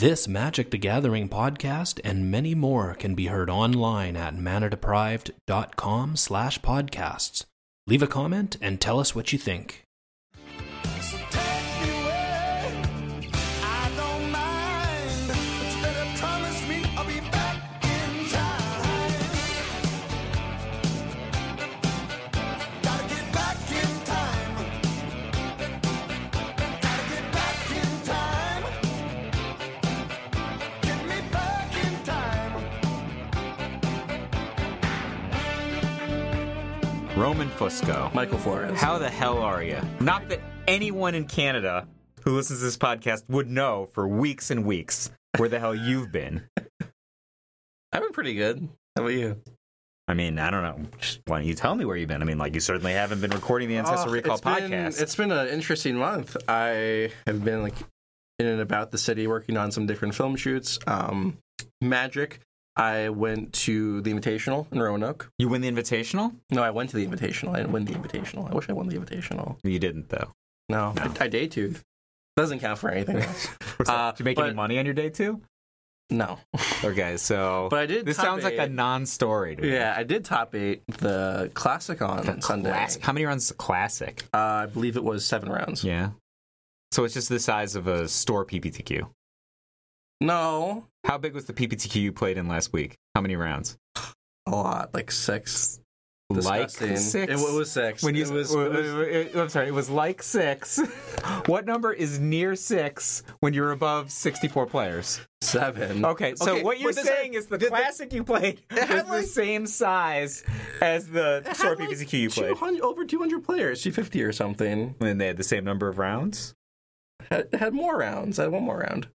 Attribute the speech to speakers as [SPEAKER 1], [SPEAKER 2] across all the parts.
[SPEAKER 1] This Magic the Gathering podcast and many more can be heard online at manadeprived.com slash podcasts. Leave a comment and tell us what you think.
[SPEAKER 2] Fusco.
[SPEAKER 3] Michael Flores.
[SPEAKER 2] How the hell are you? Not that anyone in Canada who listens to this podcast would know for weeks and weeks where the hell you've been.
[SPEAKER 3] I've been pretty good. How about you?
[SPEAKER 2] I mean, I don't know. Just Why don't you tell me where you've been? I mean, like, you certainly haven't been recording the Ancestral
[SPEAKER 3] Oh,
[SPEAKER 2] Recall
[SPEAKER 3] it's been-
[SPEAKER 2] podcast.
[SPEAKER 3] It's been an interesting month. I have been like in and about the city working on some different film shoots. Um, Magic. I went to the Invitational in Roanoke.
[SPEAKER 2] you win the Invitational?
[SPEAKER 3] No, I went to the Invitational. I didn't win the Invitational. I wish I won the Invitational.
[SPEAKER 2] You didn't, though.
[SPEAKER 3] No, I, I day two. Doesn't count for anything else. Uh,
[SPEAKER 2] Did you make any money on your day too?
[SPEAKER 3] no,
[SPEAKER 2] Okay, so.
[SPEAKER 3] but I did.
[SPEAKER 2] this sounds like a non story to me.
[SPEAKER 3] Yeah, I did top eight the classic on Sunday.
[SPEAKER 2] Classic. How many rounds is classic?
[SPEAKER 3] Uh, I believe it was seven rounds.
[SPEAKER 2] Yeah. So it's just the size of a store PPTQ.
[SPEAKER 3] No,
[SPEAKER 2] How big was the PPTQ you played in last week? How many rounds?
[SPEAKER 3] a lot, like six.
[SPEAKER 2] Like six.
[SPEAKER 3] It, wa- was six.
[SPEAKER 2] When you,
[SPEAKER 3] it was, it was-
[SPEAKER 2] uh, I'm sorry, it was like six. what number is near six when you're above 64 players?
[SPEAKER 3] seven.
[SPEAKER 2] Okay, so
[SPEAKER 3] Okay,
[SPEAKER 2] what you're saying
[SPEAKER 3] that-
[SPEAKER 2] is the
[SPEAKER 3] did the-
[SPEAKER 2] classic you played
[SPEAKER 3] had
[SPEAKER 2] was the same size as the
[SPEAKER 3] It had
[SPEAKER 2] store
[SPEAKER 3] like
[SPEAKER 2] PPTQ you played.
[SPEAKER 3] 200 over 200 players, 250 or something.
[SPEAKER 2] And they had the same number of rounds?
[SPEAKER 3] Had, had more rounds. I had one more round.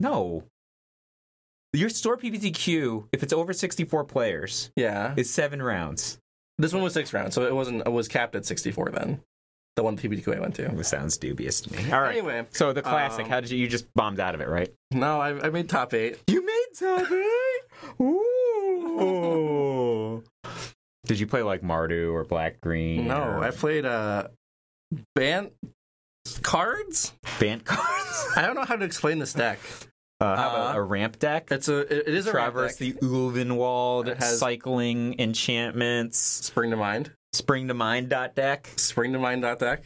[SPEAKER 2] No. Your store PPTQ, if it's over 64 players,
[SPEAKER 3] Yeah.
[SPEAKER 2] is seven rounds.
[SPEAKER 3] This one was six rounds, so it wasn't. It was capped at 64 then. The one PPTQ I went to.
[SPEAKER 2] It sounds dubious to me. All right.
[SPEAKER 3] Anyway,
[SPEAKER 2] So the classic,
[SPEAKER 3] um,
[SPEAKER 2] how did you, you just bombed out of it, right?
[SPEAKER 3] no, I, I made top eight.
[SPEAKER 2] You made top eight. Ooh. Did you play like Mardu or Black Green?
[SPEAKER 3] No,
[SPEAKER 2] or
[SPEAKER 3] I played uh, Bant cards.
[SPEAKER 2] Bant cards.
[SPEAKER 3] I don't know how to explain this deck.
[SPEAKER 2] Uh, how about
[SPEAKER 3] Uh,
[SPEAKER 2] a ramp deck?
[SPEAKER 3] It's a. It, it is a ramp
[SPEAKER 2] Traverse
[SPEAKER 3] deck.
[SPEAKER 2] the Ulvenwald,
[SPEAKER 3] It has-
[SPEAKER 2] cycling enchantments,
[SPEAKER 3] Spring to mind.
[SPEAKER 2] spring to mind dot deck.
[SPEAKER 3] Spring to mind dot deck.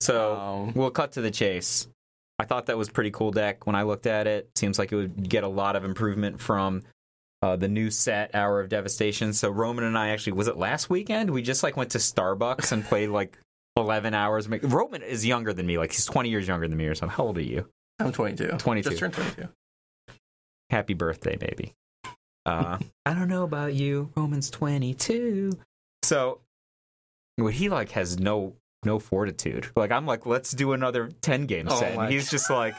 [SPEAKER 2] So
[SPEAKER 3] Um,
[SPEAKER 2] we'll cut to the chase. I thought that was pretty cool deck when I looked at it. Seems like it would get a lot of improvement from uh, the new set Hour of Devastation. So Roman and I actually was it last weekend? We just like went to Starbucks and played like eleven hours. Roman is younger than me, like he's twenty years younger than me or something. How old are you?
[SPEAKER 3] I'm 22.
[SPEAKER 2] 22.
[SPEAKER 3] Just turned 22.
[SPEAKER 2] Happy birthday, baby. Uh, I don't know about you. Roman's 22. So, what he like has no no fortitude. Like I'm like, let's do another 10 game
[SPEAKER 3] Oh
[SPEAKER 2] set.
[SPEAKER 3] my
[SPEAKER 2] And he's just like,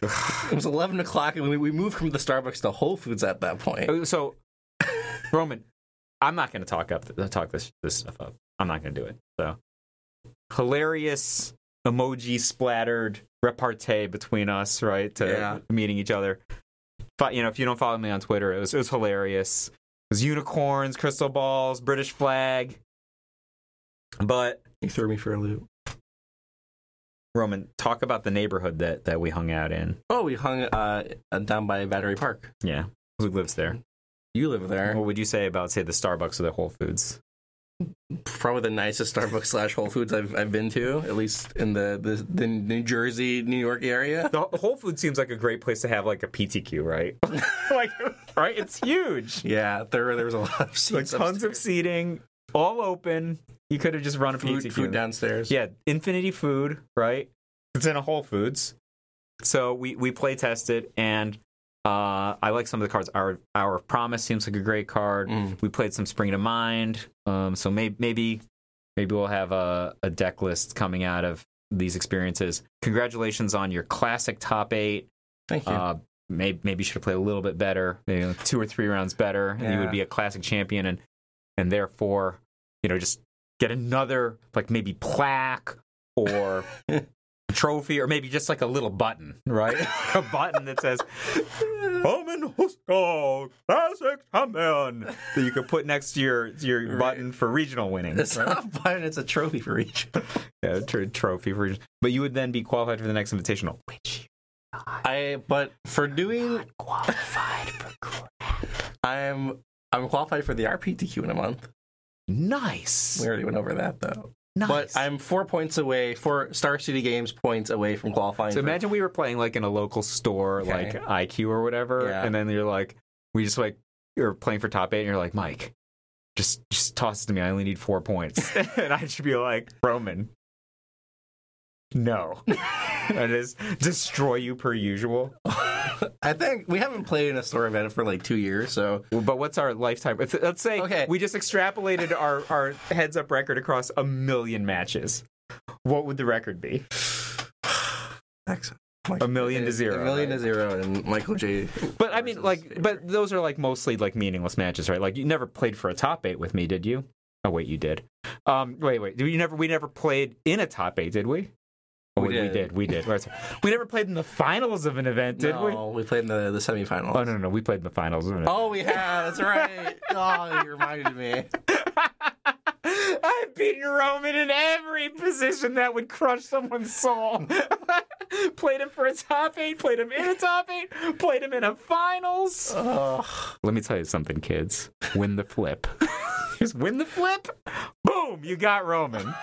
[SPEAKER 3] It was 11 o'clock, and we, we moved from the Starbucks to Whole Foods at that point.
[SPEAKER 2] so Roman, I'm not going to talk up talk this this stuff up. I'm not going to do it. So hilarious emoji splattered repartee between us, right? To
[SPEAKER 3] Yeah.
[SPEAKER 2] meeting each other. But you know, if you don't follow me on Twitter, it was it was hilarious. It was unicorns, crystal balls, British flag. But
[SPEAKER 3] He threw me for a loop.
[SPEAKER 2] Roman, talk about the neighborhood that that we hung out in.
[SPEAKER 3] Oh, we hung uh, down by Battery Park.
[SPEAKER 2] Yeah, who lives there?
[SPEAKER 3] You live there.
[SPEAKER 2] What would you say about say the Starbucks or the Whole Foods?
[SPEAKER 3] Probably the nicest Starbucks slash Whole Foods I've, I've been to, at least in the, the, the New Jersey, New York area.
[SPEAKER 2] The Whole Foods seems like a great place to have like a PTQ, right? like, right? It's huge.
[SPEAKER 3] Yeah, there there was a lot of
[SPEAKER 2] Like
[SPEAKER 3] seats
[SPEAKER 2] tons of seating, all open. You could have just run a
[SPEAKER 3] food,
[SPEAKER 2] PTQ.
[SPEAKER 3] food downstairs.
[SPEAKER 2] Yeah, Infinity Food, right? It's in a Whole Foods. So we we play tested, and uh, I like some of the cards. Hour of Promise seems like a great card.
[SPEAKER 3] Mm.
[SPEAKER 2] We played some Spring to Mind. Um, so maybe maybe maybe we'll have a, a deck list coming out of these experiences. Congratulations on your classic top eight.
[SPEAKER 3] Thank you.
[SPEAKER 2] Uh, maybe maybe you should have played a little bit better, maybe like two or three rounds better, and you would be a classic champion, and and therefore, you know, just get another like maybe plaque or trophy, or maybe just like a little button, right? a button that says "Roman Fusco, classic champion" that you could put next to your your
[SPEAKER 3] Right.
[SPEAKER 2] button for regional winning.
[SPEAKER 3] it's
[SPEAKER 2] right?
[SPEAKER 3] not a button, it's a trophy for each.
[SPEAKER 2] Yeah, tr- trophy for region. But you would then be qualified for the next invitational, which
[SPEAKER 3] I but for doing
[SPEAKER 2] qualified for
[SPEAKER 3] I'm I'm qualified for the RPTQ in a month.
[SPEAKER 2] Nice.
[SPEAKER 3] We already went over that though.
[SPEAKER 2] Nice.
[SPEAKER 3] But I'm four points away, four Star City Games points away from qualifying.
[SPEAKER 2] So
[SPEAKER 3] for-
[SPEAKER 2] imagine we were playing like in a local store,
[SPEAKER 3] Okay.
[SPEAKER 2] like IQ or whatever,
[SPEAKER 3] Yeah.
[SPEAKER 2] and then you're like, we just like you're playing for top eight, and you're like, Mike, just just toss it to me. I only need four points, and I should be like, Roman, no, I just destroy you per usual.
[SPEAKER 3] I think we haven't played in a store event for like two years, so
[SPEAKER 2] But what's our lifetime? If, let's say
[SPEAKER 3] Okay.
[SPEAKER 2] we just extrapolated our our heads up record across a million matches. What would the record be?
[SPEAKER 3] excellent.
[SPEAKER 2] A million to zero,
[SPEAKER 3] A million
[SPEAKER 2] right?
[SPEAKER 3] to zero, and Michael J.
[SPEAKER 2] But I mean, like,
[SPEAKER 3] Xavier.
[SPEAKER 2] but those are like mostly like meaningless matches, right? Like, you never played for a top eight with me, did you? Oh wait, you did. Um, wait, wait, you never? We never played in a top eight, did we? Oh,
[SPEAKER 3] We
[SPEAKER 2] wait, we
[SPEAKER 3] did.
[SPEAKER 2] did. We did. We never played in the finals of an event, did we?
[SPEAKER 3] no, we played in the the semifinals.
[SPEAKER 2] Oh no, no, no, we played in the finals of an event.
[SPEAKER 3] Oh, we have. That's right. oh, you reminded me.
[SPEAKER 2] I've beaten Roman in every position that would crush someone's soul. played him for a top eight, played him in a top eight, played him in a finals.
[SPEAKER 3] Oh,
[SPEAKER 2] Let me tell you something, kids. Win the flip. Just win the flip. Boom, you got Roman.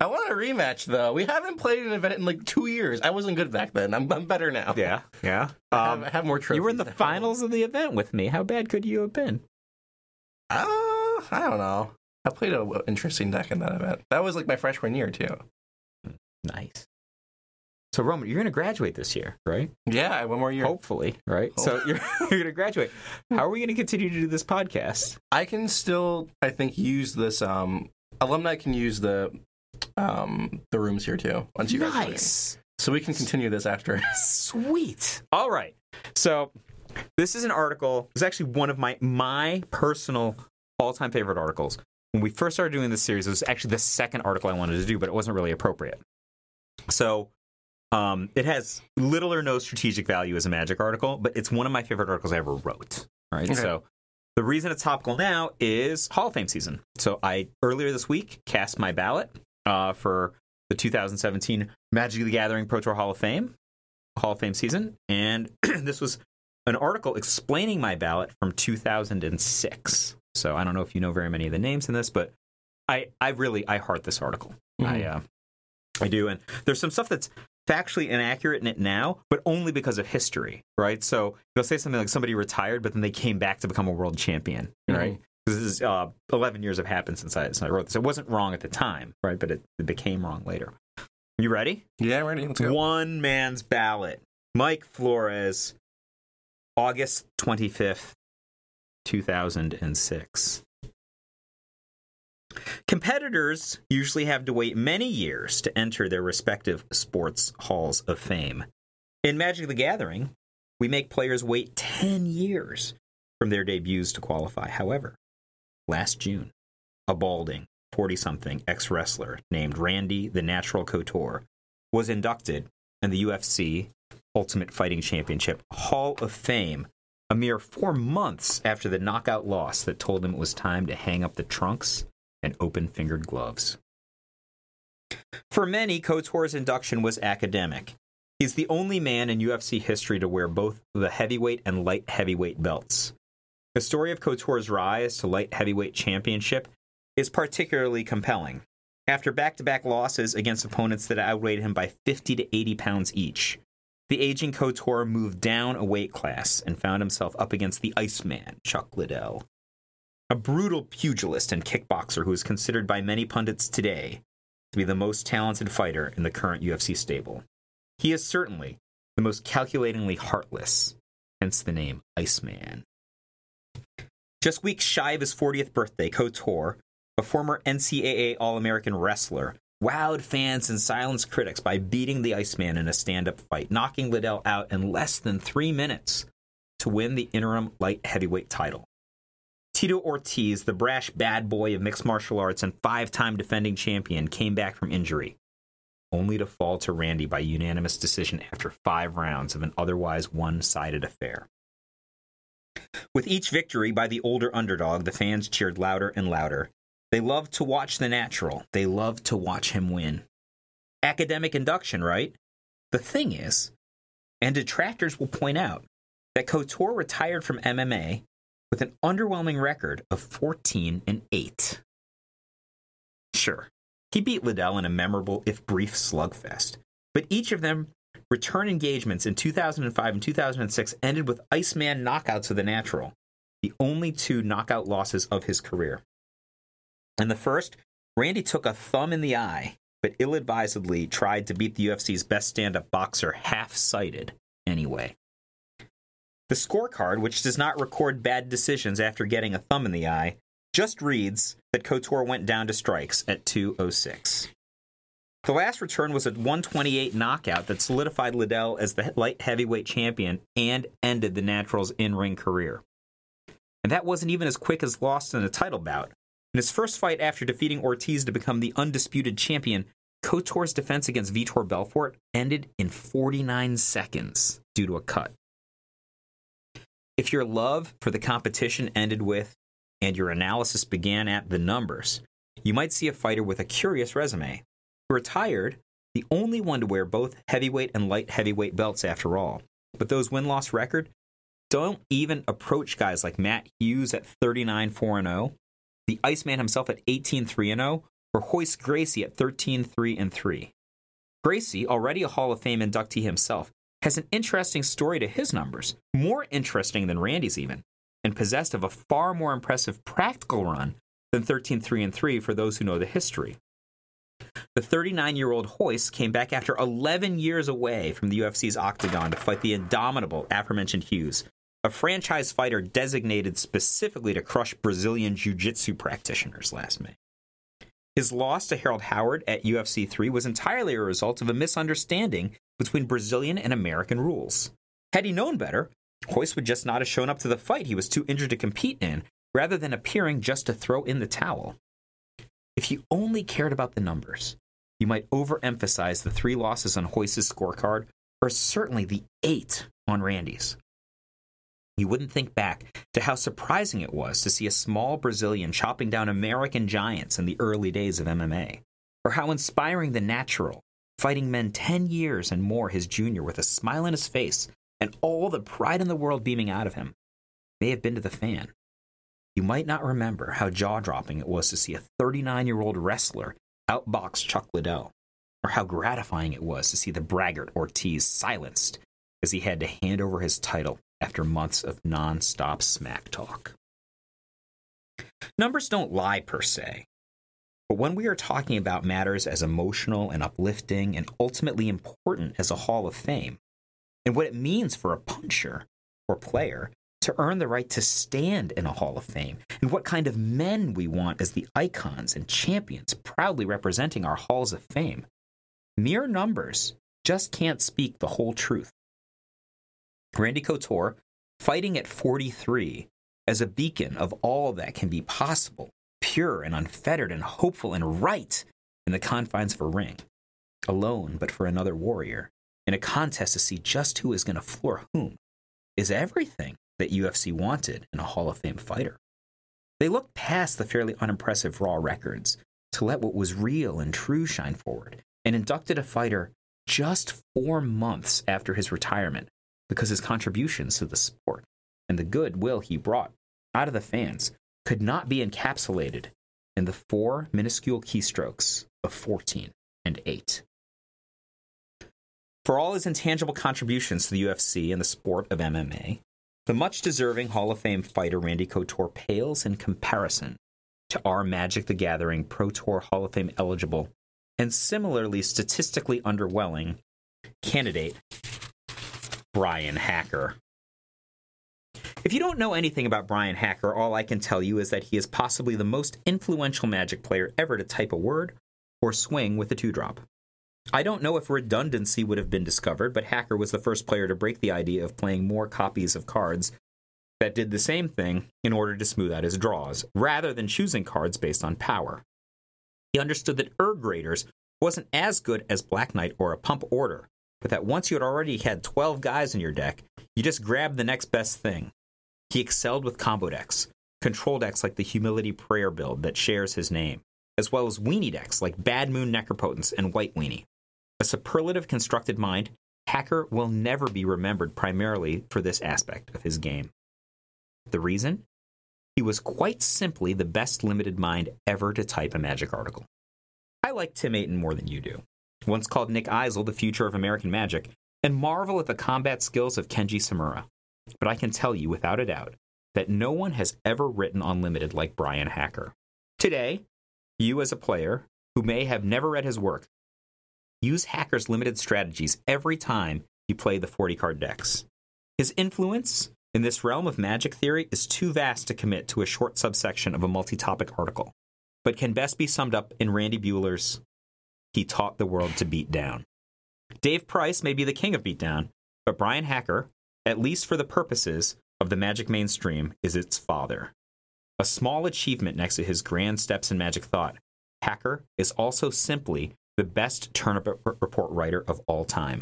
[SPEAKER 3] I want a rematch though. We haven't played an event in like two years. I wasn't good back then. I'm, I'm better now.
[SPEAKER 2] Yeah, yeah.
[SPEAKER 3] I have,
[SPEAKER 2] Um,
[SPEAKER 3] I have more trophies.
[SPEAKER 2] you were in the finals of the event with me. How bad could you have been?
[SPEAKER 3] Uh, I don't know. I played an interesting deck in that event. That was like my freshman year too.
[SPEAKER 2] Nice. So Roman, you're going to graduate this year, right?
[SPEAKER 3] Yeah, one more year.
[SPEAKER 2] Hopefully, right? So you're, you're going to graduate. How are we going to continue to do this podcast?
[SPEAKER 3] I can still, I think, use this. Um, alumni can use the um the rooms here too. Once you graduate.
[SPEAKER 2] Nice.
[SPEAKER 3] So we can continue this after.
[SPEAKER 2] Sweet. All right. So this is an article. It's actually one of my my personal all-time favorite articles. When we first started doing this series, it was actually the second article I wanted to do, but it wasn't really appropriate. So um, it has little or no strategic value as a Magic article, but it's one of my favorite articles I ever wrote. All right.
[SPEAKER 3] Okay.
[SPEAKER 2] So the reason it's topical now is Hall of Fame season. So I earlier this week cast my ballot uh, for the 2017 Magic the Gathering Pro Tour Hall of Fame Hall of Fame season, and this was an article explaining my ballot from 2006. So I don't know if you know very many of the names in this, but I I really I heart this article. I
[SPEAKER 3] Mhm.
[SPEAKER 2] uh, I do, and there's some stuff that's factually inaccurate in it now, but only because of history, right? So they'll say something like somebody retired, but then they came back to become a world champion, right? Because this is uh, 11 years have happened since I, since I wrote this. It wasn't wrong at the time, right? But it, it became wrong later. You ready?
[SPEAKER 3] yeah, ready. Let's go.
[SPEAKER 2] One man's ballot. Mike Flores, August 25th, 2006. Competitors usually have to wait many years to enter their respective sports halls of fame. In Magic the Gathering, we make players wait 10 years from their debuts to qualify. However, last June, a balding 40 something ex wrestler named Randy the Natural Couture was inducted in the UFC Ultimate Fighting Championship Hall of Fame a mere four months after the knockout loss that told him it was time to hang up the trunks and open fingered gloves. For many, Couture's induction was academic. He's the only man in UFC history to wear both the heavyweight and light heavyweight belts. The story of Couture's rise to light heavyweight championship is particularly compelling. After back to back losses against opponents that outweighed him by 50 to 80 pounds each, the aging Couture moved down a weight class and found himself up against the Iceman, Chuck Liddell. A brutal pugilist and kickboxer who is considered by many pundits today to be the most talented fighter in the current UFC stable. He is certainly the most calculatingly heartless, hence the name Iceman. Just weeks shy of his 40th birthday, Couture, a former NCAA All American wrestler, wowed fans and silenced critics by beating the Iceman in a stand up fight, knocking Liddell out in less than three minutes to win the interim light heavyweight title. Tito Ortiz, the brash bad boy of mixed martial arts and five time defending champion, came back from injury, only to fall to Randy by unanimous decision after five rounds of an otherwise one sided affair. With each victory by the older underdog, the fans cheered louder and louder. They loved to watch the natural, they loved to watch him win. Academic induction, right? The thing is, And detractors will point out that Couture retired from MMA with an underwhelming record of 14 and 8. Sure, he beat Liddell in a memorable, if brief, slugfest, but each of them return engagements in 2005 and 2006 ended with Iceman knockouts of the natural, the only two knockout losses of his career. In the first, Randy took a thumb in the eye, but ill advisedly tried to beat the UFC's best stand up boxer half sighted anyway. The scorecard, which does not record bad decisions after getting a thumb in the eye, just reads that Couture went down to strikes at 206. The last return was a 128 knockout that solidified Liddell as the light heavyweight champion and ended the Natural's in ring career. And that wasn't even as quick as lost in a title bout. In his first fight after defeating Ortiz to become the undisputed champion, Couture's defense against Vitor Belfort ended in 49 seconds due to a cut. If your love for the competition ended with, and your analysis began at the numbers, you might see a fighter with a curious resume. Retired, the only one to wear both heavyweight and light heavyweight belts after all. But those win loss record don't even approach guys like Matt Hughes at 39 4 0, the Iceman himself at 18 3 0, or Royce Gracie at 13 3 3. Gracie, already a Hall of Fame inductee himself, has an interesting story to his numbers, more interesting than Randy's even, and possessed of a far more impressive practical run than 13 3 3 for those who know the history. The 39 year old Royce came back after 11 years away from the UFC's octagon to fight the indomitable aforementioned Hughes, a franchise fighter designated specifically to crush Brazilian jiu jitsu practitioners last May. His loss to Harold Howard at UFC 3 was entirely a result of a misunderstanding between Brazilian and American rules. Had he known better, Royce would just not have shown up to the fight he was too injured to compete in, rather than appearing just to throw in the towel. If you only cared about the numbers, you might overemphasize the three losses on Royce's scorecard, or certainly the eight on Randy's. You wouldn't think back to how surprising it was to see a small Brazilian chopping down American giants in the early days of MMA, or how inspiring the natural, fighting men 10 years and more his junior with a smile on his face and all the pride in the world beaming out of him, may have been to the fan. You might not remember how jaw dropping it was to see a 39 year old wrestler outbox Chuck Liddell, or how gratifying it was to see the braggart Ortiz silenced as he had to hand over his title after months of non stop smack talk. Numbers don't lie per se, but when we are talking about matters as emotional and uplifting and ultimately important as a Hall of Fame, and what it means for a puncher or player to earn the right to stand in a Hall of Fame, and what kind of men we want as the icons and champions proudly representing our Halls of Fame. Mere numbers just can't speak the whole truth. Randy Couture, fighting at 43 as a beacon of all that can be possible, pure and unfettered and hopeful and right in the confines of a ring, alone but for another warrior, in a contest to see just who is going to floor whom, is everything that UFC wanted in a Hall of Fame fighter. They looked past the fairly unimpressive raw records to let what was real and true shine forward and inducted a fighter just four months after his retirement because his contributions to the sport and the goodwill he brought out of the fans could not be encapsulated in the four minuscule keystrokes of 14 and 8. For all his intangible contributions to the UFC and the sport of MMA, the much deserving Hall of Fame fighter Randy Couture pales in comparison to our Magic the Gathering Pro Tour Hall of Fame eligible and similarly statistically underwhelming candidate Brian Hacker. If you don't know anything about Brian Hacker, all I can tell you is that he is possibly the most influential Magic player ever to type a word or swing with a two drop. I don't know if redundancy would have been discovered, but Hacker was the first player to break the idea of playing more copies of cards that did the same thing in order to smooth out his draws, rather than choosing cards based on power. He understood that Erg Raiders wasn't as good as Black Knight or a pump order, but that once you had already had 12 guys in your deck, you just grabbed the next best thing. He excelled with combo decks, control decks like the Humility Prayer build that shares his name, as well as weenie decks like Bad Moon Necropotence and White Weenie. A superlative constructed mind, Hacker will never be remembered primarily for this aspect of his game. The reason? He was quite simply the best limited mind ever to type a magic article. I like Tim Aten more than you do. Once called Nick Eisel the future of American magic, and marvel at the combat skills of Kenji Tsumura. But I can tell you without a doubt that no one has ever written on limited like Brian Hacker. Today, you as a player who may have never read his work, use Hacker's limited strategies every time you play the 40 card decks. His influence in this realm of magic theory is too vast to commit to a short subsection of a multi topic article, but can best be summed up in Randy Buehler's He Taught the World to Beat Down. Dave Price may be the king of beatdown, but Brian Hacker, at least for the purposes of the magic mainstream, is its father. A small achievement next to his grand steps in magic thought, Hacker is also simply the best turnip report writer of all time.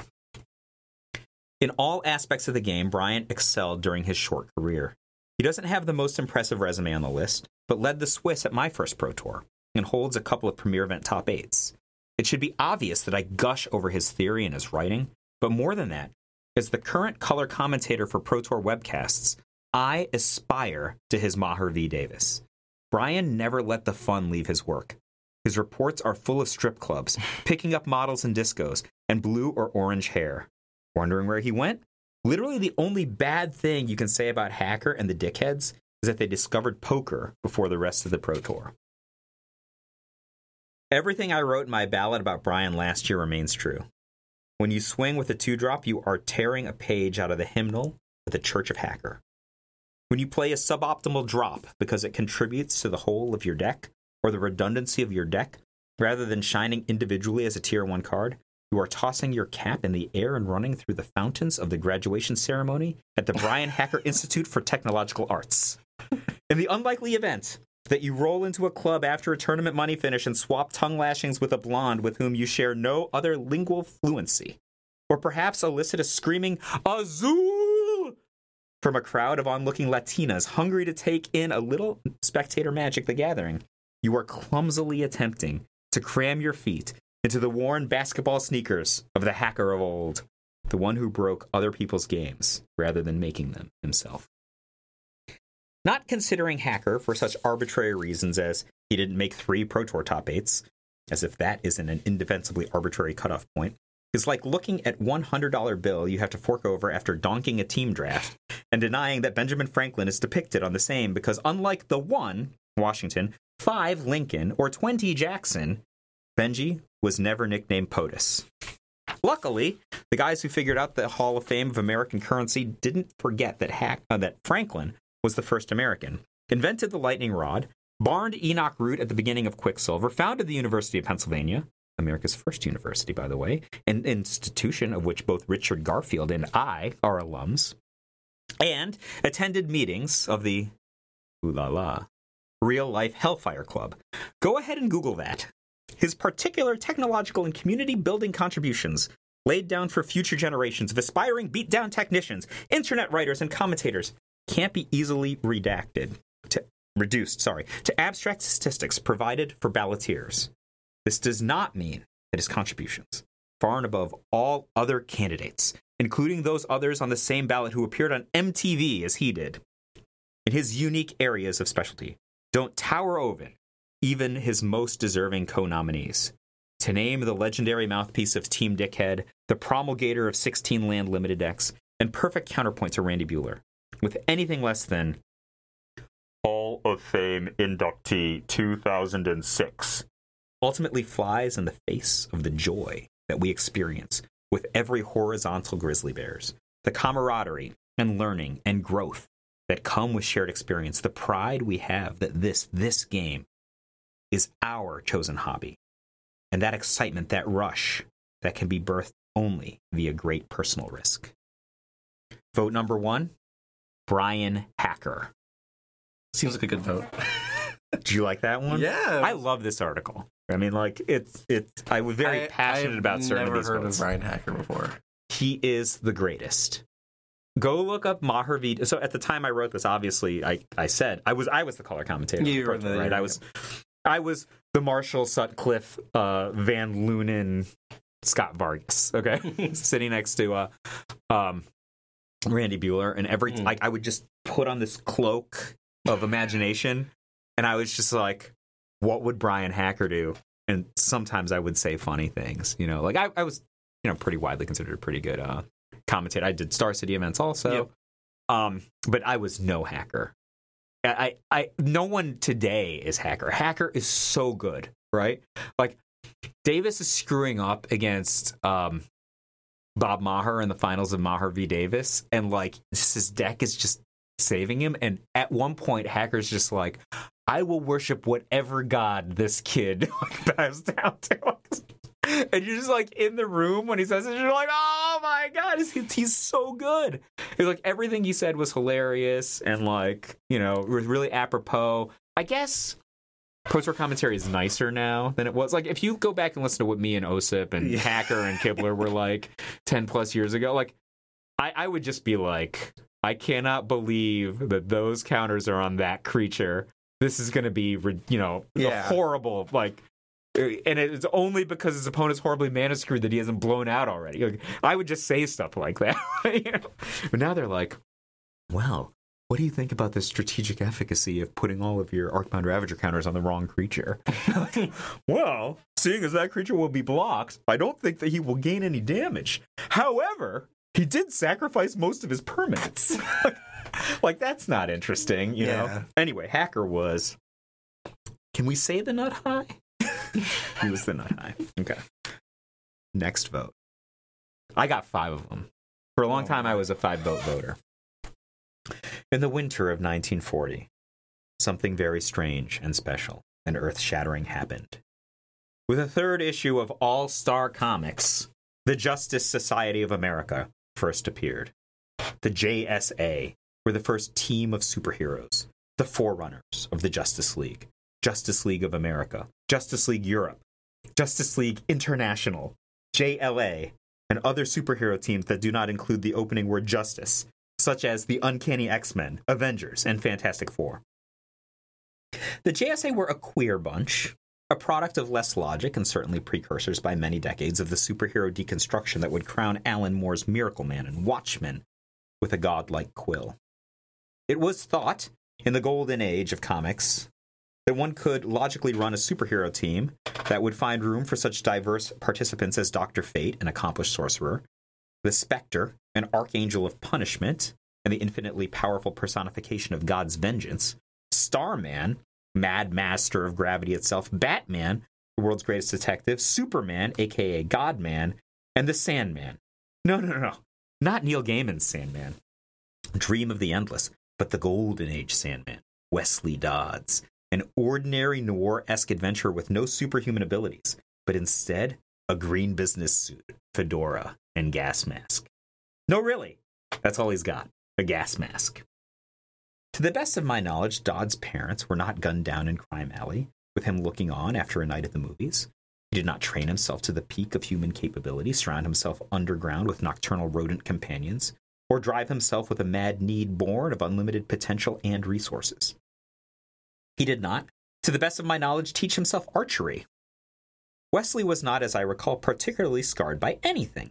[SPEAKER 2] In all aspects of the game, Brian excelled during his short career. He doesn't have the most impressive resume on the list, but led the Swiss at my first Pro Tour and holds a couple of premier event top eights. It should be obvious that I gush over his theory and his writing, but more than that, as the current color commentator for Pro Tour webcasts, I aspire to his Maher V. Davis. Brian never let the fun leave his work. His reports are full of strip clubs, picking up models in discos, and blue or orange hair. Wondering where he went? Literally, the only bad thing you can say about Hacker and the Dickheads is that they discovered poker before the rest of the Pro Tour. Everything I wrote in my ballad about Brian last year remains true. When you swing with a two drop, you are tearing a page out of the hymnal of the Church of Hacker. When you play a suboptimal drop because it contributes to the whole of your deck or the redundancy of your deck, rather than shining individually as a tier 1 card, you are tossing your cap in the air and running through the fountains of the graduation ceremony at the Brian Hacker Institute for Technological Arts. In the unlikely event that you roll into a club after a tournament money finish and swap tongue lashings with a blonde with whom you share no other lingual fluency, or perhaps elicit a screaming Azul from a crowd of onlooking Latinas hungry to take in a little spectator magic the gathering, you are clumsily attempting to cram your feet into the worn basketball sneakers of the hacker of old, the one who broke other people's games rather than making them himself. Not considering Hacker for such arbitrary reasons as he didn't make three Pro Tour top eights, as if that isn't an indefensibly arbitrary cutoff point, is like looking at one $100 bill you have to fork over after donking a team draft and denying that Benjamin Franklin is depicted on the same because unlike the one, Washington, five, Lincoln, or 20, Jackson, Benji was never nicknamed POTUS. Luckily, the guys who figured out the Hall of Fame of American currency didn't forget that, Hack, uh, that Franklin was the first American, invented the lightning rod, barned Enoch Root at the beginning of Quicksilver, founded the University of Pennsylvania, America's first university, by the way, an institution of which both Richard Garfield and I are alums, and attended meetings of the ooh la la real life Hellfire Club. Go ahead and Google that. His particular technological and community building contributions laid down for future generations of aspiring beatdown technicians, internet writers, and commentators can't be easily redacted to reduced, sorry, to abstract statistics provided for balloteers. This does not mean that his contributions, far and above all other candidates, including those others on the same ballot who appeared on MTV as he did, in his unique areas of specialty, don't tower over even his most deserving co nominees. To name the legendary mouthpiece of Team Dickhead, the promulgator of 16 land limited decks, and perfect counterpoint to Randy Buehler, with anything less than Hall of Fame inductee 2006, ultimately flies in the face of the joy that we experience with every horizontal grizzly bears, the camaraderie and learning and growth that come with shared experience, the pride we have that this this game is our chosen hobby. And that excitement, that rush, that can be birthed only via great personal risk. Vote number one Brian Hacker.
[SPEAKER 3] Seems like a good vote.
[SPEAKER 2] Do you like that one?
[SPEAKER 3] Yeah.
[SPEAKER 2] I love this article. I mean, like it's it's. I was very
[SPEAKER 3] I-
[SPEAKER 2] passionate
[SPEAKER 3] I've
[SPEAKER 2] about certain
[SPEAKER 3] never
[SPEAKER 2] of these
[SPEAKER 3] heard
[SPEAKER 2] votes.
[SPEAKER 3] of Brian Hacker before.
[SPEAKER 2] He is the greatest. Go look up Maher V. So at the time I wrote this, obviously I, I said I was I was the color commentator.
[SPEAKER 3] You were the-
[SPEAKER 2] right. I was I was the Marshall Sutcliffe uh, Van Lunen Scott Vargas. Okay, sitting next to uh, um, Randy Buehler, and every
[SPEAKER 3] Mm.
[SPEAKER 2] like I would just put on this cloak of imagination, and I was just like, what would Brian Hacker do? And sometimes I would say funny things. You know, like I, I was, you know, pretty widely considered a pretty good uh, commentator. I did Star City events also,
[SPEAKER 3] Yep.
[SPEAKER 2] um, but I was no hacker. I, I, no one today is hacker. Hacker is so good, right? Like Davis is screwing up against um, Bob Maher in the finals of Maher v. Davis, and like his deck is just saving him. And at one point, Hacker's just like, "I will worship whatever god this kid bows down to." And you're just like in the room when he says it, you're like, oh my god, he's, he's so good. He's like everything he said was hilarious and like you know was really apropos. I guess post war commentary is nicer now than it was. Like if you go back and listen to what me and Osyp and
[SPEAKER 3] Yeah.
[SPEAKER 2] Hacker and Kibler were like ten plus years ago, like I, I would just be like, I cannot believe that those counters are on that creature. This is going to be, you know,
[SPEAKER 3] Yeah.
[SPEAKER 2] horrible like. And it's only because his opponent's horribly mana screwed that he hasn't blown out already. Like, I would just say stuff like that. you know? But now they're like, well, what do you think about the strategic efficacy of putting all of your Arcbound Ravager counters on the wrong creature? well, seeing as that creature will be blocked, I don't think that he will gain any damage. However, he did sacrifice most of his permanents. like, that's not interesting, you know? Anyway, Hacker was. Can we say the nut high? He was the nut high. Okay. Next vote. I got five of them. For a long
[SPEAKER 3] Oh,
[SPEAKER 2] time, I was a five vote voter. In the winter of 1940, something very strange and special and earth shattering happened. With a third issue of All Star Comics, the Justice Society of America first appeared. The JSA were the first team of superheroes, the forerunners of the Justice League, Justice League of America, Justice League Europe, Justice League International, JLA, and other superhero teams that do not include the opening word justice, such as the Uncanny X Men, Avengers, and Fantastic Four. The JSA were a queer bunch, a product of less logic and certainly precursors by many decades of the superhero deconstruction that would crown Alan Moore's Miracle Man and Watchmen with a godlike quill. It was thought, in the golden age of comics, that one could logically run a superhero team that would find room for such diverse participants as Dr. Fate, an accomplished sorcerer, the Spectre, an archangel of punishment, and the infinitely powerful personification of God's vengeance, Starman, mad master of gravity itself, Batman, the world's greatest detective, Superman, aka Godman, and the Sandman. No, no, no, no. Not Neil Gaiman's Sandman. Dream of the Endless, but the Golden Age Sandman, Wesley Dodds, an ordinary noir esque adventurer with no superhuman abilities, but instead a green business suit, fedora, and gas mask. No, really. That's all he's got a gas mask. To the best of my knowledge, Dodd's parents were not gunned down in Crime Alley, with him looking on after a night at the movies. He did not train himself to the peak of human capability, surround himself underground with nocturnal rodent companions, or drive himself with a mad need born of unlimited potential and resources. He did not, to the best of my knowledge, teach himself archery. Wesley was not, as I recall, particularly scarred by anything.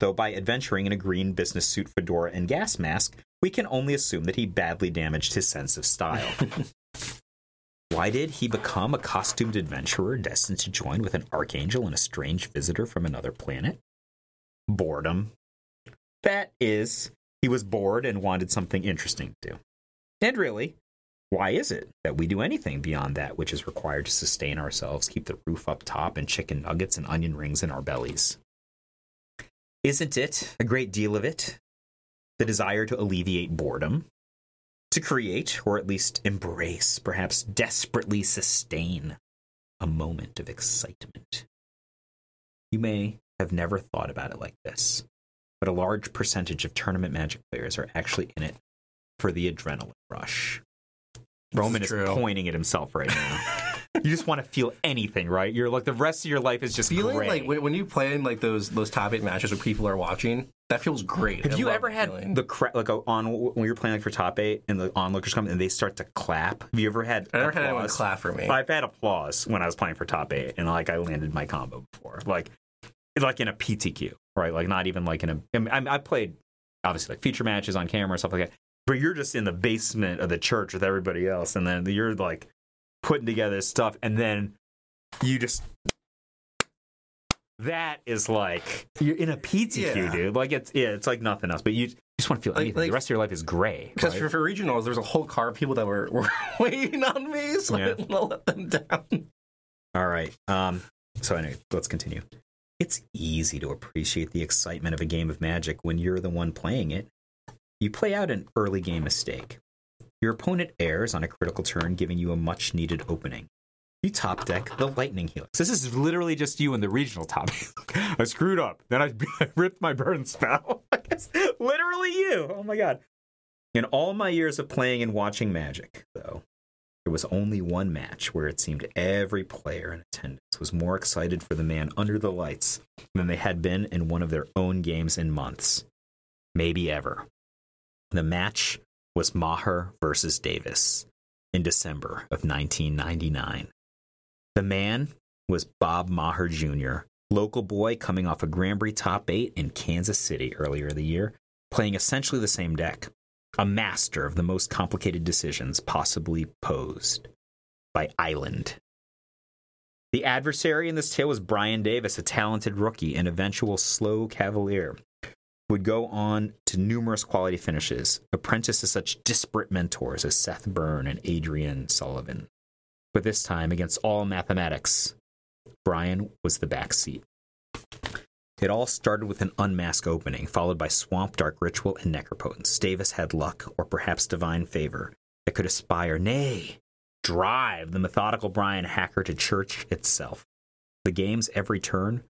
[SPEAKER 2] Though by adventuring in a green business suit, fedora, and gas mask, we can only assume that he badly damaged his sense of style. Why did he become a costumed adventurer destined to join with an archangel and a strange visitor from another planet? Boredom. That is, he was bored and wanted something interesting to do. And really, why is it that we do anything beyond that which is required to sustain ourselves, keep the roof up top, and chicken nuggets and onion rings in our bellies? Isn't it, a great deal of it, the desire to alleviate boredom? To create, or at least embrace, perhaps desperately sustain, a moment of excitement? You may have never thought about it like this, but a large percentage of tournament magic players are actually in it for the adrenaline rush. Roman is,
[SPEAKER 3] true.
[SPEAKER 2] pointing at himself right now. you just want to feel anything, right? You're like the rest of your life is just
[SPEAKER 3] Feeling
[SPEAKER 2] gray.
[SPEAKER 3] like when, when you play in like those those top eight matches where people are watching, that feels great.
[SPEAKER 2] Have
[SPEAKER 3] I
[SPEAKER 2] you ever had
[SPEAKER 3] feeling.
[SPEAKER 2] the cra- like a, on when you're playing like for top eight and the onlookers come and they start to clap? Have you ever had?
[SPEAKER 3] I never had anyone
[SPEAKER 2] applause?
[SPEAKER 3] clap for me.
[SPEAKER 2] I've had applause when I was playing for top eight and like I landed my combo before. Like like in a PTQ, right? Like not even like in a. I, mean, I played obviously like feature matches on camera and stuff like that, but you're just in the basement of the church with everybody else, and then you're like putting together stuff, and then you just. That is like you're in a PTQ,
[SPEAKER 3] Yeah.
[SPEAKER 2] dude. Like it's yeah, it's like nothing else. But you just want to feel
[SPEAKER 3] Like-
[SPEAKER 2] anything.
[SPEAKER 3] like-
[SPEAKER 2] the rest of your life is gray.
[SPEAKER 3] Because
[SPEAKER 2] right?
[SPEAKER 3] for, for regionals, there's a whole car of people that were, were waiting on me, so
[SPEAKER 2] Yeah.
[SPEAKER 3] I didn't let them down.
[SPEAKER 2] All right. Um, so anyway, let's continue. It's easy to appreciate the excitement of a game of Magic when you're the one playing it. You play out an early game mistake. Your opponent errs on a critical turn, giving you a much needed opening. You top deck the Lightning Helix. This is literally just you in the regional top. I screwed up. Then I, I ripped my burn spell. it's literally you. Oh my god. In all my years of playing and watching Magic, though, there was only one match where it seemed every player in attendance was more excited for the man under the lights than they had been in one of their own games in months. Maybe ever. The match was Maher versus Davis in December of 1999. The man was Bob Maher Jr., local boy coming off a Grand Prix top eight in Kansas City earlier in the year, playing essentially the same deck a master of the most complicated decisions possibly posed by Island. The adversary in this tale was Brian Davis, a talented rookie and eventual slow cavalier. Would go on to numerous quality finishes, apprenticed to such disparate mentors as Seth Burn and Adrian Sullivan. But this time, against all mathematics, Brian was the backseat. It all started with an unmask opening, followed by Swamp Dark Ritual and Necropotence. Davis had luck, or perhaps divine favor, that could aspire, nay, drive the methodical Brian Hacker to church itself. The game's every turn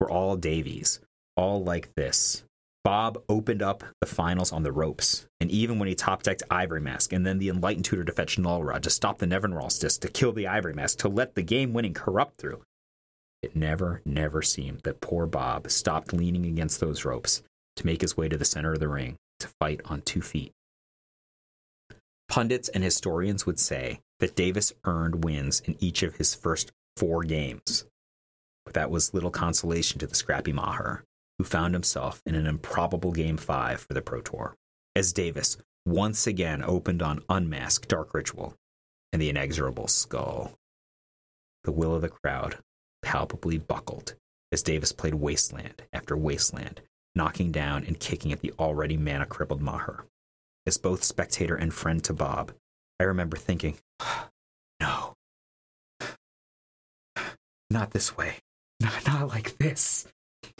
[SPEAKER 2] were all Davis, all like this. Bob opened up the finals on the ropes, and even when he top decked Ivory Mask and then the Enlightened Tutor to fetch Nullrod to stop the Nevinyrral's Disk to kill the Ivory Mask to let the game winning corrupt through, it never, never seemed that poor Bob stopped leaning against those ropes to make his way to the center of the ring to fight on two feet. Pundits and historians would say that Davis earned wins in each of his first four games, but that was little consolation to the scrappy Maher, who found himself in an improbable Game 5 for the Pro Tour, as Davis once again opened on Unmasked Dark Ritual and the inexorable Skull. The will of the crowd palpably buckled as Davis played Wasteland after Wasteland, knocking down and kicking at the already mana crippled Maher. As both spectator and friend to Bob, I remember thinking, no, not this way, not, not like this,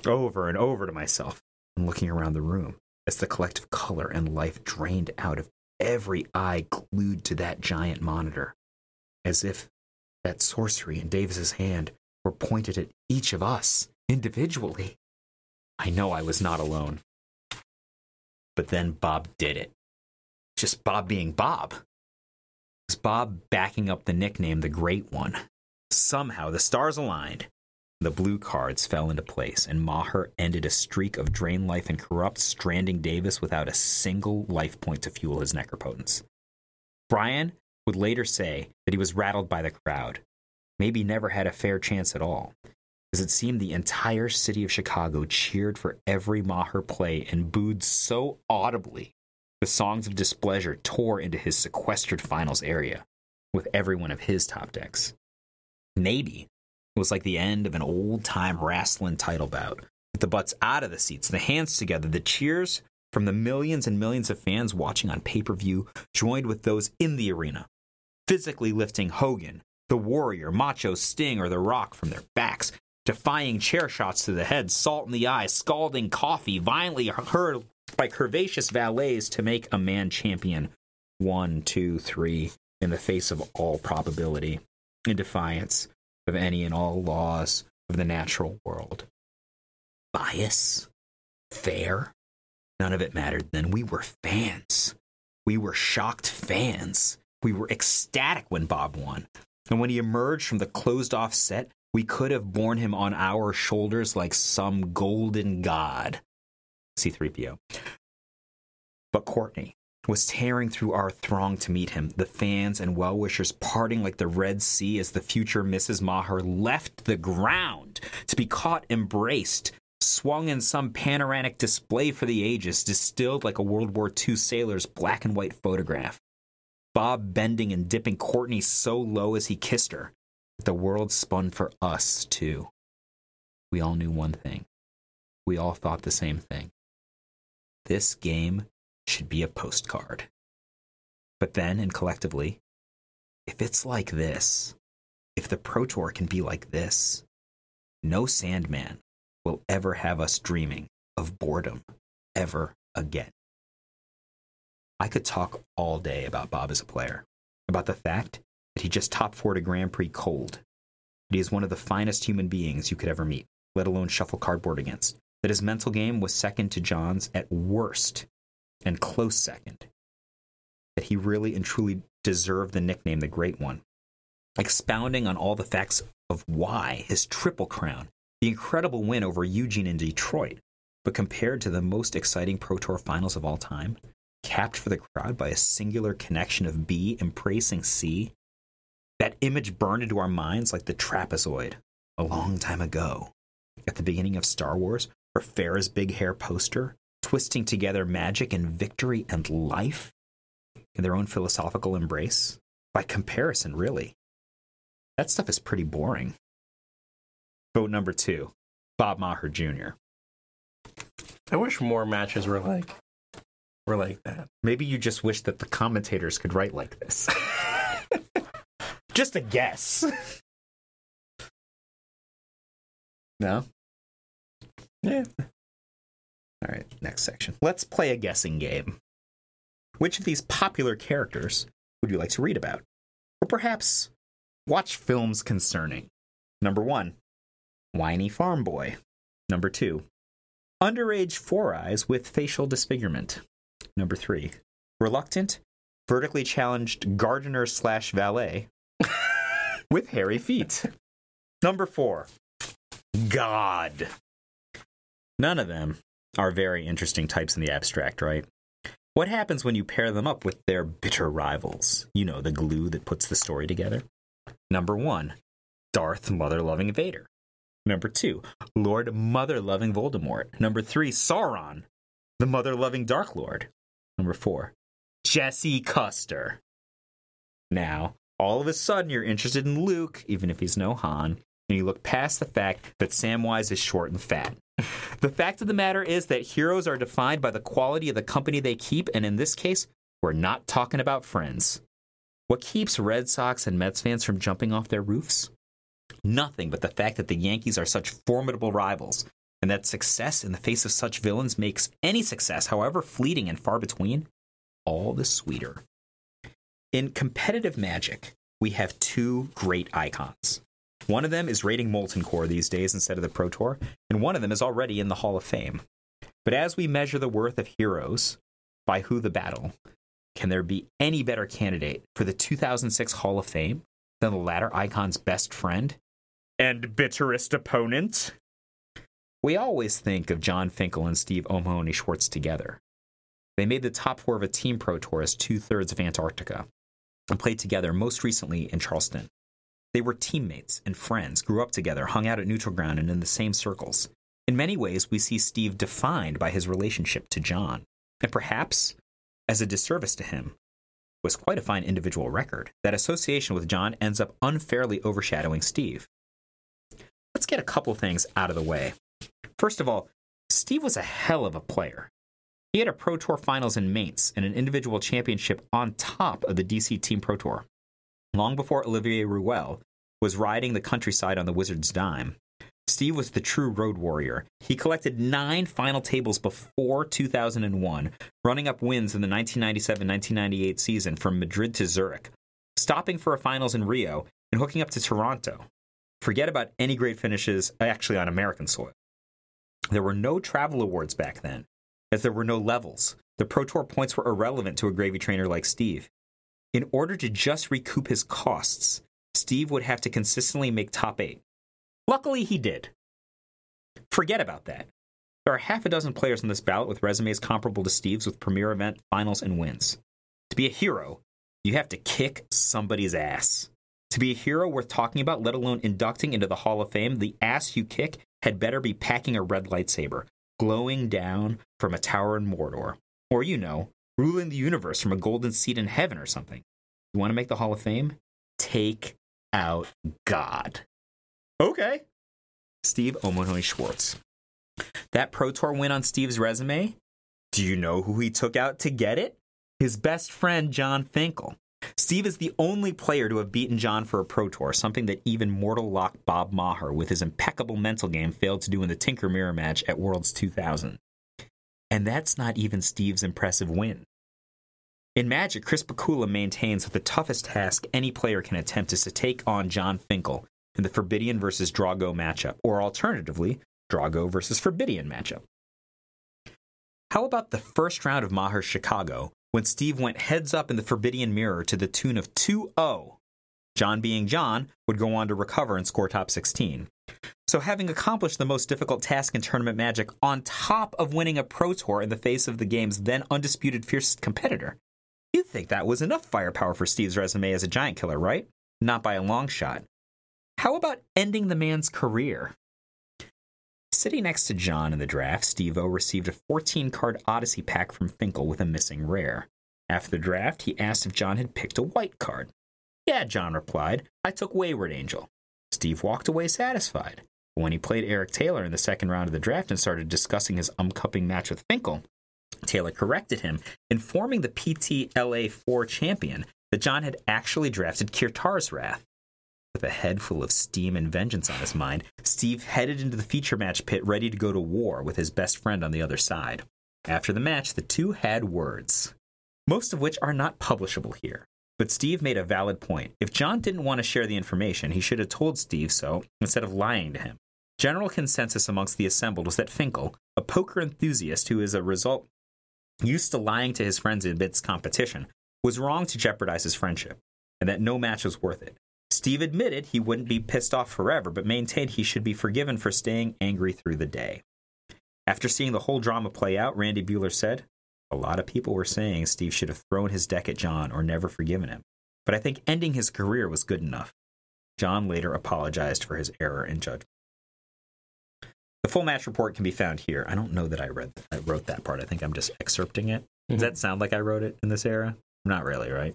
[SPEAKER 2] over and over to myself, and looking around the room as the collective color and life drained out of every eye glued to that giant monitor, as if that sorcery in Davis's hand were pointed at each of us individually. I know I was not alone. But then Bob did it. Just Bob being Bob. Was Bob backing up the nickname the Great One. Somehow the stars aligned. The blue cards fell into place, and Maher ended a streak of drain life and corrupt, stranding Davis without a single life point to fuel his necropotence. Brian would later say that he was rattled by the crowd, maybe never had a fair chance at all, as it seemed the entire city of Chicago cheered for every Maher play and booed so audibly the songs of displeasure tore into his sequestered finals area with every one of his top decks. Maybe was like the end of an old time wrestling title bout, with the butts out of the seats, the hands together, the cheers from the millions and millions of fans watching on pay per view joined with those in the arena, physically lifting Hogan, the Warrior, Macho, Sting, or The Rock from their backs, defying chair shots to the head, salt in the eyes, scalding coffee, violently hurled by curvaceous valets to make a man champion. One, two, three, in the face of all probability, in defiance of any and all laws of the natural world. Bias? Fair? None of it mattered then. We were fans. We were shocked fans. We were ecstatic when Bob won. And when he emerged from the closed off set, we could have borne him on our shoulders like some golden god. C3PO. But Courtney, was tearing through our throng to meet him, the fans and well wishers parting like the Red Sea as the future Mrs. Maher left the ground to be caught, embraced, swung in some panoramic display for the ages, distilled like a World War II sailor's black and white photograph. Bob bending and dipping Courtney so low as he kissed her. The world spun for us, too. We all knew one thing. We all thought the same thing. This game should be a postcard. But then, and collectively, if it's like this, if the Pro Tour can be like this, no Sandman will ever have us dreaming of boredom ever again. I could talk all day about Bob as a player, about the fact that he just top four a Grand Prix cold, that he is one of the finest human beings you could ever meet, let alone shuffle cardboard against, that his mental game was second to John's at worst and close second, that he really and truly deserved the nickname the Great One, expounding on all the facts of why his triple crown, the incredible win over Eugene in Detroit, but compared to the most exciting Pro Tour finals of all time, capped for the crowd by a singular connection of B embracing C, that image burned into our minds like the trapezoid a long time ago, at the beginning of Star Wars, or Farrah's big hair poster, twisting together magic and victory and life in their own philosophical embrace. By comparison, really. That stuff is pretty boring. Vote number two Bob Maher Jr.
[SPEAKER 3] I wish more matches were like were like that.
[SPEAKER 2] Maybe you just wish that the commentators could write like this. just a guess. no?
[SPEAKER 3] Yeah.
[SPEAKER 2] All right, next section. Let's play a guessing game. Which of these popular characters would you like to read about? Or perhaps watch films concerning? Number one, whiny farm boy. Number two, underage four eyes with facial disfigurement. Number three, reluctant, vertically challenged gardener slash valet with hairy feet. Number four, God. None of them are very interesting types in the abstract, right? What happens when you pair them up with their bitter rivals? You know, the glue that puts the story together. Number one, Darth Mother Loving Vader. Number two, Lord Mother Loving Voldemort. Number three, Sauron, the Mother Loving Dark Lord. Number four, Jesse Custer. Now, all of a sudden, you're interested in Luke, even if he's no Han, and you look past the fact that Samwise is short and fat. The fact of the matter is that heroes are defined by the quality of the company they keep, and in this case, we're not talking about friends. What keeps Red Sox and Mets fans from jumping off their roofs? Nothing but the fact that the Yankees are such formidable rivals, and that success in the face of such villains makes any success, however fleeting and far between, all the sweeter. In competitive magic, we have two great icons. One of them is raiding Molten Core these days instead of the Pro Tour, and one of them is already in the Hall of Fame. But as we measure the worth of heroes by who the battle, can there be any better candidate for the 2006 Hall of Fame than the latter icon's best friend and bitterest opponent? We always think of Jon Finkel and Steve O'Mahoney Schwartz together. They made the top four of a team pro tour as two thirds of Antarctica and played together most recently in Charleston. They were teammates and friends, grew up together, hung out at neutral ground and in the same circles. In many ways, we see Steve defined by his relationship to John, and perhaps as a disservice to him. Was quite a fine individual record. That association with John ends up unfairly overshadowing Steve. Let's get a couple things out of the way. First of all, Steve was a hell of a player. He had a Pro Tour finals in Mainz and an individual championship on top of the DC Team Pro Tour. Long before Olivier Ruel was riding the countryside on the Wizard's dime, Steve was the true road warrior. He collected nine final tables before 2001, running up wins in the 1997 1998 season from Madrid to Zurich, stopping for a finals in Rio, and hooking up to Toronto. Forget about any great finishes actually on American soil. There were no travel awards back then, as there were no levels. The Pro Tour points were irrelevant to a gravy trainer like Steve. In order to just recoup his costs, Steve would have to consistently make top eight. Luckily, he did. Forget about that. There are half a dozen players on this ballot with resumes comparable to Steve's with premier event, finals, and wins. To be a hero, you have to kick somebody's ass. To be a hero worth talking about, let alone inducting into the Hall of Fame, the ass you kick had better be packing a red lightsaber, glowing down from a tower in Mordor. Or, you know, ruling the universe from a golden seat in heaven or something. You want to make the Hall of Fame? Take out God. Okay. Steve O'Mahoney Schwartz. That Pro Tour win on Steve's resume, do you know who he took out to get it? His best friend, Jon Finkel. Steve is the only player to have beaten John for a Pro Tour, something that even mortal lock Bob Maher, with his impeccable mental game, failed to do in the Tinker Mirror match at Worlds 2000. And that's not even Steve's impressive win. In Magic, Chris Pakula maintains that the toughest task any player can attempt is to take on Jon Finkel in the Forbidian versus Draw-Go matchup, or alternatively, Draw-Go versus Forbidian matchup. How about the first round of Maher Chicago, when Steve went heads up in the Forbidian Mirror to the tune of 2 0? John, being John, would go on to recover and score top 16. So, having accomplished the most difficult task in tournament magic on top of winning a Pro Tour in the face of the game's then undisputed fiercest competitor, you'd think that was enough firepower for Steve's resume as a giant killer, right? Not by a long shot. How about ending the man's career? Sitting next to John in the draft, Steve O received a 14 card Odyssey pack from Finkel with a missing rare. After the draft, he asked if John had picked a white card. Yeah, John replied, I took Wayward Angel. Steve walked away satisfied. But when he played Eric Taylor in the second round of the draft and started discussing his upcoming match with Finkel, Taylor corrected him, informing the PTLA 4 champion that John had actually drafted Kirtar's Wrath. With a head full of steam and vengeance on his mind, Steve headed into the feature match pit ready to go to war with his best friend on the other side. After the match, the two had words, most of which are not publishable here. But Steve made a valid point. If John didn't want to share the information, he should have told Steve so instead of lying to him. General consensus amongst the assembled was that Finkel, a poker enthusiast who is a result, used to lying to his friends in amidst competition, was wrong to jeopardize his friendship, and that no match was worth it. Steve admitted he wouldn't be pissed off forever, but maintained he should be forgiven for staying angry through the day. After seeing the whole drama play out, Randy Buehler said, A lot of people were saying Steve should have thrown his deck at John or never forgiven him, but I think ending his career was good enough. John later apologized for his error in judgment. The full match report can be found here. I don't know that I read I wrote that part. I think I'm just excerpting it. Does that mm-hmm. sound like I wrote it in this era? Not really, right?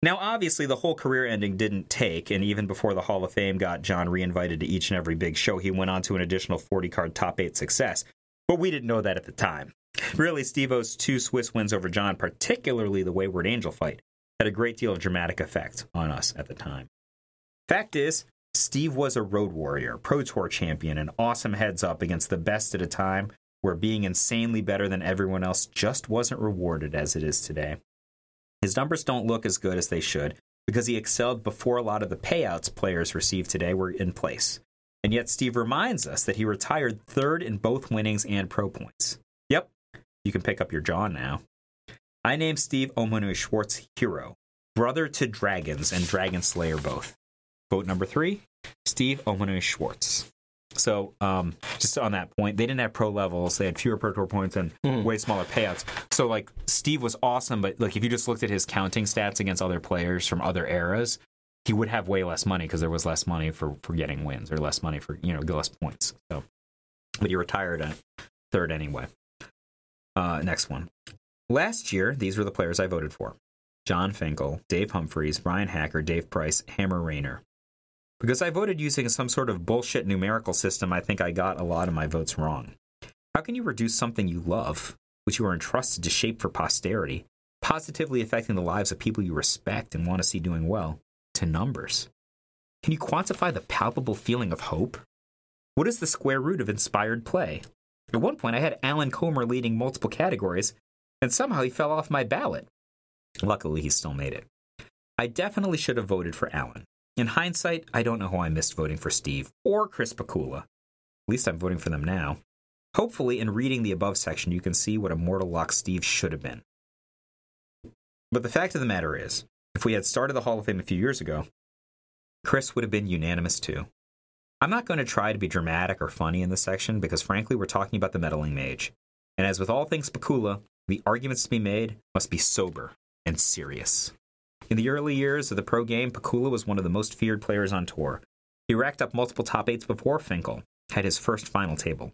[SPEAKER 2] Now, obviously, the whole career ending didn't take, and even before the Hall of Fame got John reinvited to each and every big show, he went on to an additional 40 card top eight success. But we didn't know that at the time. Really, Steve O's two Swiss wins over John, particularly the Wayward Angel fight, had a great deal of dramatic effect on us at the time. Fact is, Steve was a road warrior, Pro Tour champion, and awesome heads up against the best at a time where being insanely better than everyone else just wasn't rewarded as it is today. His numbers don't look as good as they should because he excelled before a lot of the payouts players receive today were in place. And yet, Steve reminds us that he retired third in both winnings and pro points. Yep, you can pick up your jaw now. I named Steve O'Mahoney Schwartz hero, brother to dragons and dragon slayer both. Vote number three, Steve O'Mahoney Schwartz. So, um, just on that point, they didn't have pro levels. They had fewer pro tour points and way smaller payouts. So, like, Steve was awesome, but like, if you just looked at his counting stats against other players from other eras, he would have way less money because there was less money for for getting wins or less money for you know less points. So, but he retired at third anyway. Uh, next one. Last year, these were the players I voted for: Jon Finkel, Dave Humpherys, Brian Hacker, Dave Price, Hammer Rayner. Because I voted using some sort of bullshit numerical system, I think I got a lot of my votes wrong. How can you reduce something you love, which you are entrusted to shape for posterity, positively affecting the lives of people you respect and want to see doing well, to numbers? Can you quantify the palpable feeling of hope? What is the square root of inspired play? At one point, I had Alan Comer leading multiple categories, and somehow he fell off my ballot. Luckily, he still made it. I definitely should have voted for Alan. In hindsight, I don't know how I missed voting for Steve or Chris Pakula. At least I'm voting for them now. Hopefully, in reading the above section, you can see what a mortal lock Steve should have been. But the fact of the matter is, if we had started the Hall of Fame a few years ago, Chris would have been unanimous too. I'm not going to try to be dramatic or funny in this section because, frankly, we're talking about the meddling mage. And as with all things Pakula, the arguments to be made must be sober and serious. In the early years of the pro game, Pakula was one of the most feared players on tour. He racked up multiple top eights before Finkel had his first final table.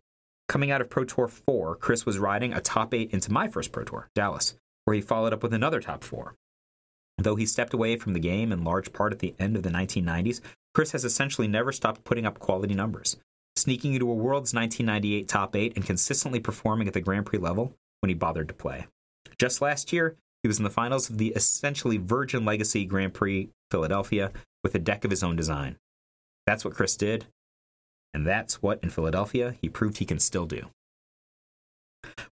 [SPEAKER 2] Coming out of Pro Tour 4, Chris was riding a top eight into my first Pro Tour, Dallas, where he followed up with another top four. Though he stepped away from the game in large part at the end of the 1990s, Chris has essentially never stopped putting up quality numbers, sneaking into a World's 1998 top eight and consistently performing at the Grand Prix level when he bothered to play. Just last year, he was in the finals of the essentially Virgin Legacy Grand Prix Philadelphia with a deck of his own design. That's what Chris did, and that's what, in Philadelphia, he proved he can still do.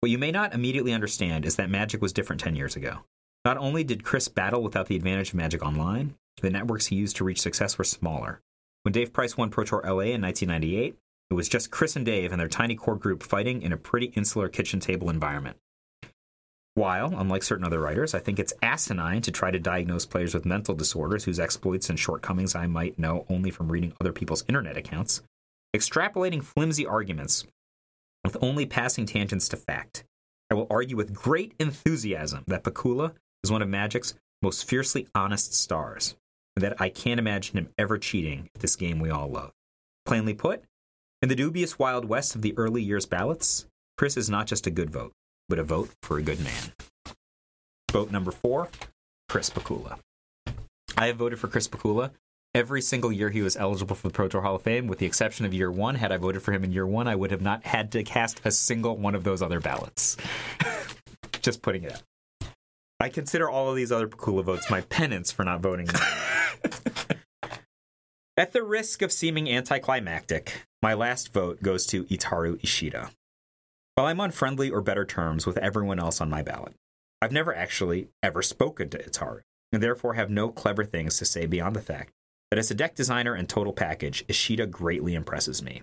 [SPEAKER 2] What you may not immediately understand is that Magic was different 10 years ago. Not only did Chris battle without the advantage of Magic Online, the networks he used to reach success were smaller. When Dave Price won Pro Tour LA in 1998, it was just Chris and Dave and their tiny core group fighting in a pretty insular kitchen table environment. While, unlike certain other writers, I think it's asinine to try to diagnose players with mental disorders whose exploits and shortcomings I might know only from reading other people's internet accounts, extrapolating flimsy arguments with only passing tangents to fact. I will argue with great enthusiasm that Pakula is one of Magic's most fiercely honest stars, that I can't imagine him ever cheating at this game we all love. Plainly put, in the dubious Wild West of the early years ballots, Chris is not just a good vote, but a vote for a good man. Vote number four, Chris Pakula. I have voted for Chris Pakula every single year he was eligible for the Pro Tour Hall of Fame, with the exception of year one. Had I voted for him in year one, I would have not had to cast a single one of those other ballots. Just putting it out. I consider all of these other Pakula votes my penance for not voting. At the risk of seeming anticlimactic, my last vote goes to Itaru Ishida. While I'm on friendly or better terms with everyone else on my ballot, I've never actually ever spoken to Itaru, and therefore have no clever things to say beyond the fact that as a deck designer and total package, Ishida greatly impresses me.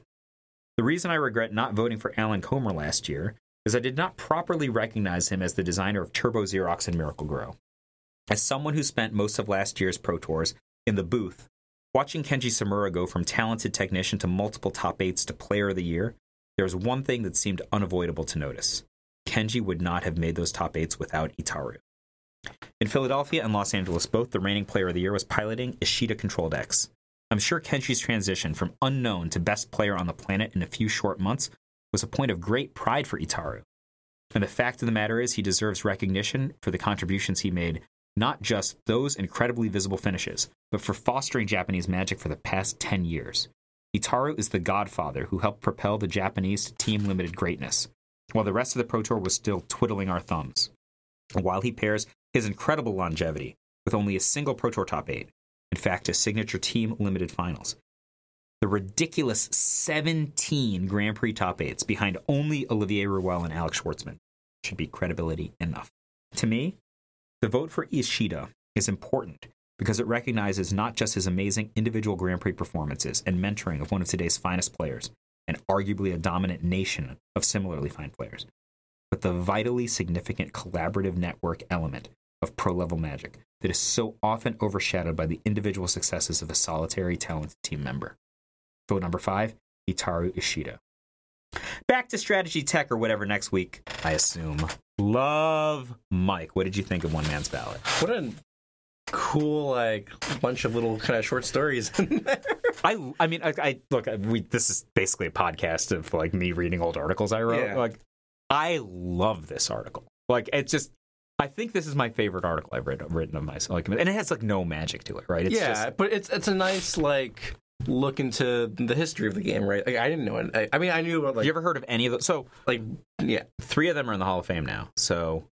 [SPEAKER 2] The reason I regret not voting for Alan Comer last year is I did not properly recognize him as the designer of Turbo Xerox and Miracle Grow. As someone who spent most of last year's Pro Tours in the booth, watching Kenji Tsumura go from talented technician to multiple top eights to player of the year, there was one thing that seemed unavoidable to notice. Kenji would not have made those top eights without Itaru. In Philadelphia and Los Angeles, both the reigning player of the year was piloting Ishida control decks. I'm sure Kenji's transition from unknown to best player on the planet in a few short months was a point of great pride for Itaru. And the fact of the matter is, he deserves recognition for the contributions he made, not just those incredibly visible finishes, but for fostering Japanese magic for the past 10 years. Itaru is the godfather who helped propel the Japanese to team limited greatness, while the rest of the Pro Tour was still twiddling our thumbs. While he pairs his incredible longevity with only a single Pro Tour top eight, in fact, a signature team limited finals. The ridiculous 17 Grand Prix top eights behind only Olivier Ruel and Alex Shvartsman should be credibility enough. To me, the vote for Ishida is important because it recognizes not just his amazing individual Grand Prix performances and mentoring of one of today's finest players, and arguably a dominant nation of similarly fine players, but the vitally significant collaborative network element of pro level magic that is so often overshadowed by the individual successes of a solitary talented team member. Vote number five, Itaru Ishida. Back to strategy tech or whatever next week, I assume. Love Mike. What did you think of One Man's Ballot?
[SPEAKER 3] What a cool like bunch of little kind of short stories in there.
[SPEAKER 2] I, I mean, I, I look. We this is basically a podcast of like me reading old articles I wrote.
[SPEAKER 3] Yeah.
[SPEAKER 2] Like, I love this article. Like, it's just. I think this is my favorite article I've read, written of myself. Like, and it has like no magic to it, right? It's
[SPEAKER 3] yeah,
[SPEAKER 2] just,
[SPEAKER 3] but it's it's a nice like look into the history of the game, right? Like I didn't know it. I, I mean, I knew about like
[SPEAKER 2] you ever heard of any of those? So
[SPEAKER 3] like yeah,
[SPEAKER 2] three of them are in the Hall of Fame now. So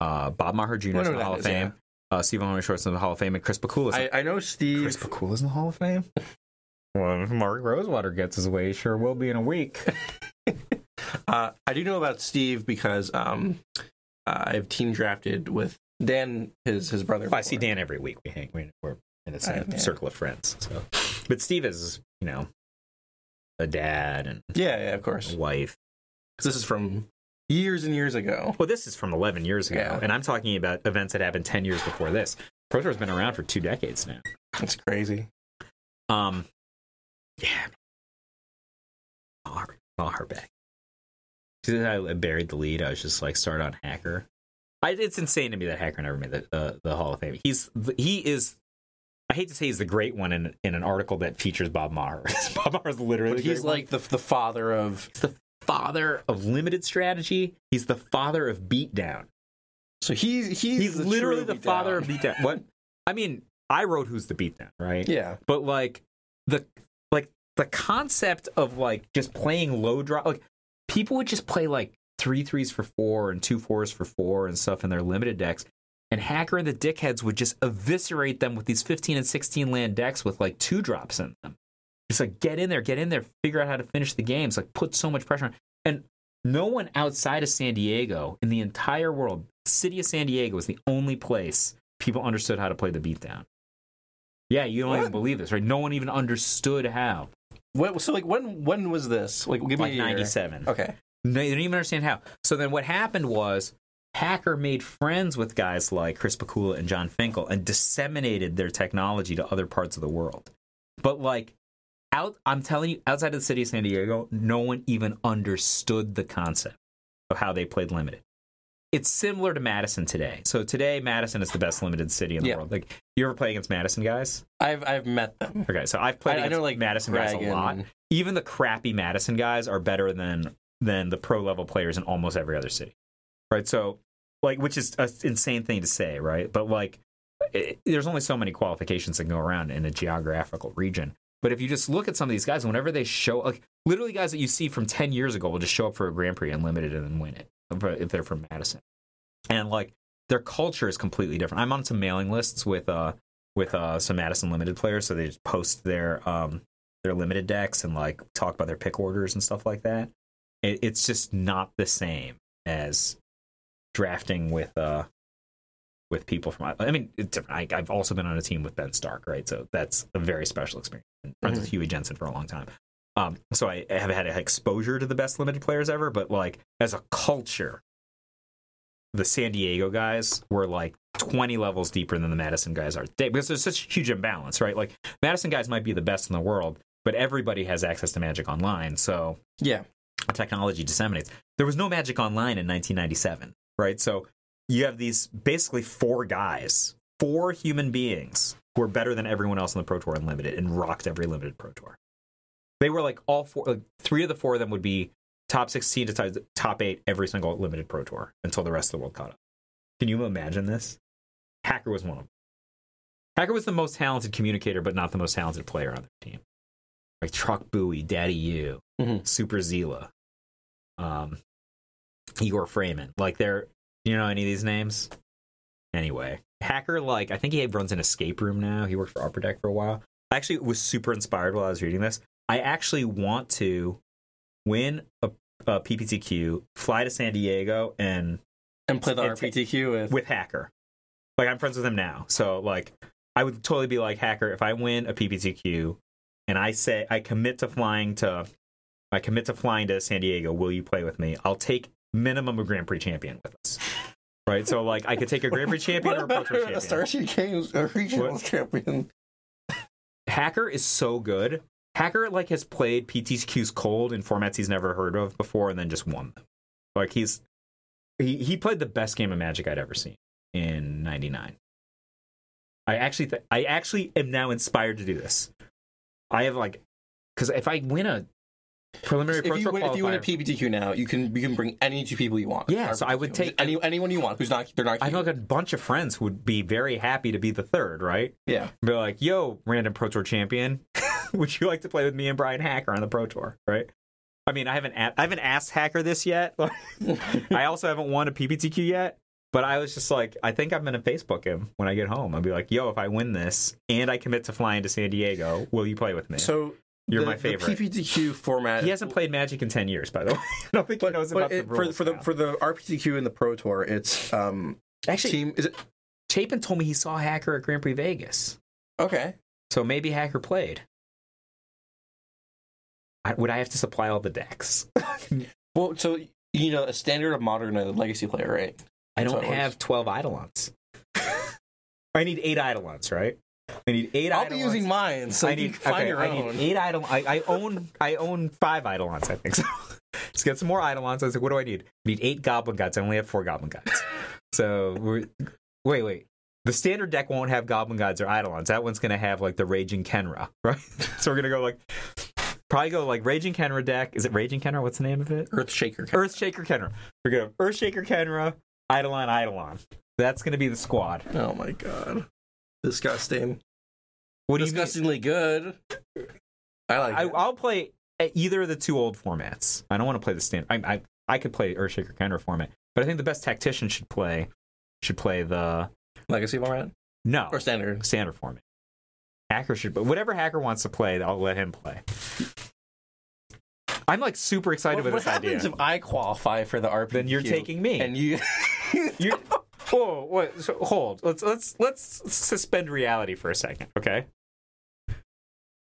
[SPEAKER 2] uh, Bob Maher Jr. Is in the Hall of
[SPEAKER 3] is,
[SPEAKER 2] Fame. Uh, Steve Short's in the Hall of Fame, and Chris Pakula is.
[SPEAKER 3] I, I know Steve.
[SPEAKER 2] Chris is in the Hall of Fame. well, if Mark Rosewater gets his way, he sure will be in a week.
[SPEAKER 3] Uh, I do know about Steve because um, I've team drafted with Dan, his his brother.
[SPEAKER 2] I see. Dan every week. We hang. we- We're in the same circle of friends. So, but Steve is, you know, a dad and
[SPEAKER 3] Yeah, yeah, of course.
[SPEAKER 2] wife.
[SPEAKER 3] Because this is from years and years ago.
[SPEAKER 2] Well, this is from 11 years ago,
[SPEAKER 3] Yeah.
[SPEAKER 2] and I'm talking about events that happened 10 years before this. Pro Tour's been around for two decades now.
[SPEAKER 3] That's crazy.
[SPEAKER 2] Um, yeah, Maher back. Since I buried the lead, I was just like start on Hacker. I, it's insane to me that Hacker never made the uh, the Hall of Fame. He's he is. I hate to say he's the great one in in an article that features Bob Maher. Bob Maher is literally
[SPEAKER 3] But he's
[SPEAKER 2] great one.
[SPEAKER 3] like the the father of.
[SPEAKER 2] He's the father of limited strategy. He's the father of beatdown.
[SPEAKER 3] So he's he's,
[SPEAKER 2] He's
[SPEAKER 3] the
[SPEAKER 2] literally
[SPEAKER 3] true
[SPEAKER 2] the father of
[SPEAKER 3] beatdown.
[SPEAKER 2] beatdown. What? I mean, I wrote Who's the Beatdown, right?
[SPEAKER 3] Yeah.
[SPEAKER 2] But like the like the concept of like just playing low drop, like people would just play like three threes for four and two fours for four and stuff in their limited decks. And Hacker and the dickheads would just eviscerate them with these 15 and 16 land decks with like two drops in them. Just like get in there, get in there, figure out how to finish the games, like put so much pressure on. And no one outside of San Diego in the entire world, city of San Diego was the only place people understood how to play the beatdown. Yeah, you don't
[SPEAKER 3] What?
[SPEAKER 2] even believe this, right? No one even understood how.
[SPEAKER 3] When, so like when when was this? Like give me
[SPEAKER 2] Like 97.
[SPEAKER 3] Okay.
[SPEAKER 2] No, they didn't even understand how. So then what happened was Hacker made friends with guys like Chris Pakula and Jon Finkel and disseminated their technology to other parts of the world. But like out I'm telling you, outside of the city of San Diego, no one even understood the concept of how they played limited. It's similar to Madison today. So today Madison is the best limited city in the
[SPEAKER 3] Yeah.
[SPEAKER 2] world. Like you ever play against Madison guys?
[SPEAKER 3] I've I've met them.
[SPEAKER 2] Okay, so I've played
[SPEAKER 3] I, I
[SPEAKER 2] against
[SPEAKER 3] know like
[SPEAKER 2] Madison guys a lot
[SPEAKER 3] and-
[SPEAKER 2] even the crappy Madison guys are better than than the pro level players in almost every other city, right? So, like, which is an insane thing to say, right? But like, it, there's only so many qualifications that go around in a geographical region. But if you just look at some of these guys, whenever they show, like, literally guys that you see from ten years ago will just show up for a Grand Prix unlimited and then win it if they're from Madison, and like their culture is completely different. I'm on some mailing lists with uh with uh some Madison limited players, so they just post their um their limited decks and like talk about their pick orders and stuff like that. It, it's just not the same as drafting with uh with people from. I mean, it's different. I, I've also been on a team with Ben Stark, right? So that's a very special experience. Been Friends with Huey Jensen for a long time. Um, so I, I have had exposure to the best limited players ever, but like as a culture, the San Diego guys were like 20 levels deeper than the Madison guys are today because there's such a huge imbalance, right? Like Madison guys might be the best in the world, but everybody has access to Magic Online, so
[SPEAKER 3] Yeah.
[SPEAKER 2] technology disseminates. There was no Magic Online in 1997, right? So you have these basically four guys, four human beings who are better than everyone else in the Pro Tour Unlimited and rocked every limited Pro Tour. They were like all four, like three of the four of them would be top 16 to top- top eight every single limited Pro Tour until the rest of the world caught up. Can you imagine this? Hacker was one of them. Hacker was the most talented communicator, but not the most talented player on their team. Like Truck Bowie, Daddy U,
[SPEAKER 3] Mhm.
[SPEAKER 2] Super Zila, um, Igor Frayman. Like they're, you know, any of these names? Anyway, Hacker, like, I think he runs an escape room now. He worked for Upper Deck for a while. I actually was super inspired while I was reading this. I actually want to win a, a PPTQ, fly to San Diego, and
[SPEAKER 3] And play the
[SPEAKER 2] It's-
[SPEAKER 3] RPTQ with,
[SPEAKER 2] with Hacker. Like I'm friends with him now, so like I would totally be like Hacker if I win a PPTQ and I say I commit to flying to I commit to flying to San Diego. Will you play with me? I'll take minimum a Grand Prix champion with us. Right, so like I could take a Grand Prix champion or a Pro Tour
[SPEAKER 3] a
[SPEAKER 2] champion.
[SPEAKER 3] Starship Games a regional
[SPEAKER 2] What?
[SPEAKER 3] champion?
[SPEAKER 2] Hacker is so good. Hacker like has played PTQs cold in formats he's never heard of before, and then just won them. Like he's he he played the best game of Magic I'd ever seen in '99. I actually th- I actually am now inspired to do this. I have like because if I win a preliminary
[SPEAKER 3] If you, win, if you win a PPTQ now, you can you can bring any two people you want.
[SPEAKER 2] Yeah, so I would take-
[SPEAKER 3] any anyone you want who's not they're not.
[SPEAKER 2] I know a bunch of friends who would be very happy to be the third, right?
[SPEAKER 3] Yeah.
[SPEAKER 2] Be like, yo, random Pro Tour champion, would you like to play with me and Brian Hacker on the Pro Tour, right? I mean, I haven't a- I haven't asked Hacker this yet. I also haven't won a PPTQ yet, but I was just like, I think I'm gonna Facebook him when I get home. I'll be like, yo, if I win this and I commit to flying to San Diego, will you play with me?
[SPEAKER 3] So
[SPEAKER 2] You're
[SPEAKER 3] the,
[SPEAKER 2] my favorite.
[SPEAKER 3] The PPTQ format.
[SPEAKER 2] he hasn't played Magic in ten years, by the way. I don't think he
[SPEAKER 3] But,
[SPEAKER 2] knows about
[SPEAKER 3] it,
[SPEAKER 2] the
[SPEAKER 3] for
[SPEAKER 2] rules
[SPEAKER 3] for the for the RPTQ and the Pro Tour, it's um
[SPEAKER 2] Actually,
[SPEAKER 3] team. Is it
[SPEAKER 2] Chapin told me he saw Hacker at Grand Prix Vegas.
[SPEAKER 3] okay?
[SPEAKER 2] So maybe Hacker played. I, would I have to supply all the decks?
[SPEAKER 3] Well, so you know a standard of modern a legacy player, right?
[SPEAKER 2] I don't
[SPEAKER 3] works.
[SPEAKER 2] have 12 Eidolons. I need eight Eidolons, right? I need eight.
[SPEAKER 3] I'll be using mine, so
[SPEAKER 2] I
[SPEAKER 3] you
[SPEAKER 2] need
[SPEAKER 3] can find
[SPEAKER 2] okay,
[SPEAKER 3] your
[SPEAKER 2] I
[SPEAKER 3] own.
[SPEAKER 2] need eight idol. I, I own I own five eidolons. I think so. Just get some more eidolons. I was like, what do I need? I need eight Goblin Guides. I only have four Goblin Guides. so we're wait wait. The standard deck won't have Goblin Guides or eidolons. That one's gonna have like the raging Khenra, right? so we're gonna go like probably go like raging Khenra deck. Is it raging Khenra? What's the name of it?
[SPEAKER 3] Earthshaker.
[SPEAKER 2] Earthshaker Khenra. We're gonna have Earthshaker Khenra, Eidolon, Eidolon. That's gonna be the squad.
[SPEAKER 3] Oh my god. Disgusting.
[SPEAKER 2] What do you?
[SPEAKER 3] Disgustingly good. I like
[SPEAKER 2] I,
[SPEAKER 3] it.
[SPEAKER 2] I'll play either of the two old formats. I don't want to play the standard. I, I I could play Earthshaker Khenra format, but I think the best tactician should play should play the
[SPEAKER 3] Legacy format
[SPEAKER 2] no
[SPEAKER 3] or standard.
[SPEAKER 2] standard format. Hacker should, but whatever hacker wants to play, I'll let him play. I'm like super excited
[SPEAKER 3] What,
[SPEAKER 2] with
[SPEAKER 3] what
[SPEAKER 2] this
[SPEAKER 3] happens
[SPEAKER 2] idea.
[SPEAKER 3] if I qualify for the RP?
[SPEAKER 2] Then you're taking me.
[SPEAKER 3] and you.
[SPEAKER 2] You whoa, wait, so hold. Let's let's let's suspend reality for a second, okay?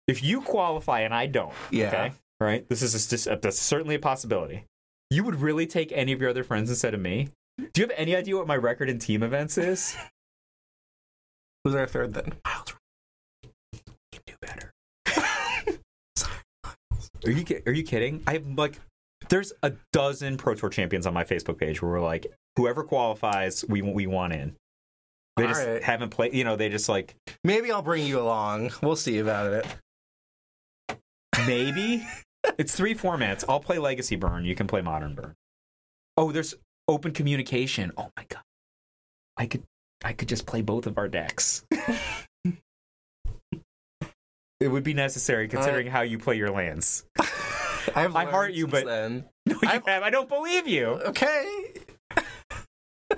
[SPEAKER 2] If you qualify and I don't,
[SPEAKER 3] Yeah.
[SPEAKER 2] okay, right? This is just that's certainly a possibility. You would really take any of your other friends instead of me? Do you have any idea what my record in team events is?
[SPEAKER 3] Who's our third then?
[SPEAKER 2] can do better. are you are you kidding? I have like there's a dozen Pro Tour champions on my Facebook page where we're like, whoever qualifies, we we want in. They just
[SPEAKER 3] Alright.
[SPEAKER 2] haven't played. You know, they just like
[SPEAKER 3] Maybe I'll bring you along. We'll see about it.
[SPEAKER 2] maybe it's three formats. I'll play Legacy Burn. You can play Modern Burn. Oh, there's open communication. Oh my god, I could I could just play both of our decks. it would be necessary considering uh, how you play your lands.
[SPEAKER 3] I've
[SPEAKER 2] I heart you, but-
[SPEAKER 3] then.
[SPEAKER 2] No, you
[SPEAKER 3] I've-
[SPEAKER 2] have. I don't believe you.
[SPEAKER 3] Okay.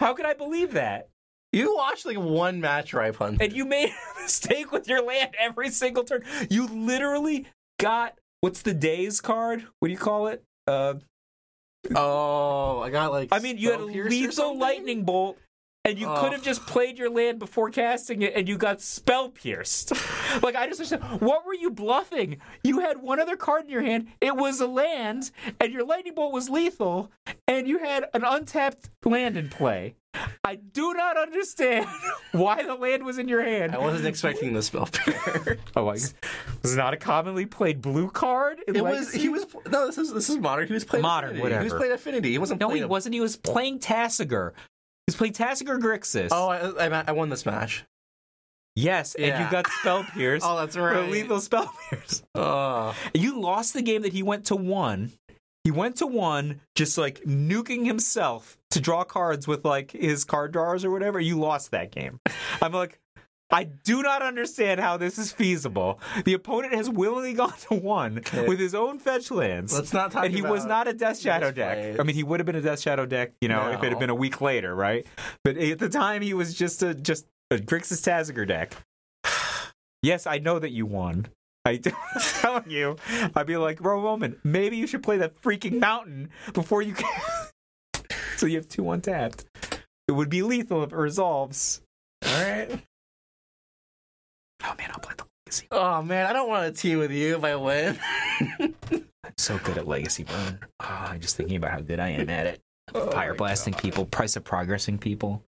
[SPEAKER 2] How could I believe that?
[SPEAKER 3] You watched like one match where I punted.
[SPEAKER 2] And you made a mistake with your land every single turn. You literally got what's the days card? What do you call it? Uh,
[SPEAKER 3] Oh, I got like.
[SPEAKER 2] I mean, you had a lethal lightning bolt, and you could
[SPEAKER 3] Oh.
[SPEAKER 2] have just played your land before casting it, and you got spell pierced. like I just understand. What were you bluffing? You had one other card in your hand. It was a land, and your lightning bolt was lethal, and you had an untapped land in play. I do not understand why the land was in your hand.
[SPEAKER 3] I wasn't expecting the spell pair.
[SPEAKER 2] Oh, I, was it not a commonly played blue card? in
[SPEAKER 3] It was. He was no. This is this is modern. He was playing
[SPEAKER 2] Modern,
[SPEAKER 3] Affinity. He was playing Affinity. He wasn't.
[SPEAKER 2] No,
[SPEAKER 3] playing
[SPEAKER 2] he
[SPEAKER 3] a-
[SPEAKER 2] wasn't. He was playing Tasigur. He played Tasigur Grixis.
[SPEAKER 3] Oh, I, I, I won this match.
[SPEAKER 2] yes, and you got spell pierced.
[SPEAKER 3] Oh, that's right.
[SPEAKER 2] lethal spell pierced.
[SPEAKER 3] Oh,
[SPEAKER 2] You lost the game that he went to one. He went to one, just like nuking himself to draw cards with like his card drawers or whatever. You lost that game. I'm like, I do not understand how this is feasible. The opponent has willingly gone to one with his own fetch lands.
[SPEAKER 3] let's not talk. About.
[SPEAKER 2] And he was not a Death Shadow deck.
[SPEAKER 3] fight.
[SPEAKER 2] I mean, he would have been a Death Shadow deck, you know, if it had been a week later, right? But at the time, he was just a just a Grixis Tasigur deck. yes, I know that you won. I, I'm telling you, I'd be like, Bro Roman, maybe you should play that freaking mountain before you can. so you have two untapped. It would be lethal if it resolves.
[SPEAKER 3] All right.
[SPEAKER 2] Oh man, I'll play the Legacy.
[SPEAKER 3] Oh man, I don't want to team with you if I win.
[SPEAKER 2] I'm so good at Legacy Burn. Oh, ah. I'm just thinking about how good I am at it. Oh, Fire
[SPEAKER 3] my
[SPEAKER 2] blasting people, price of progressing people.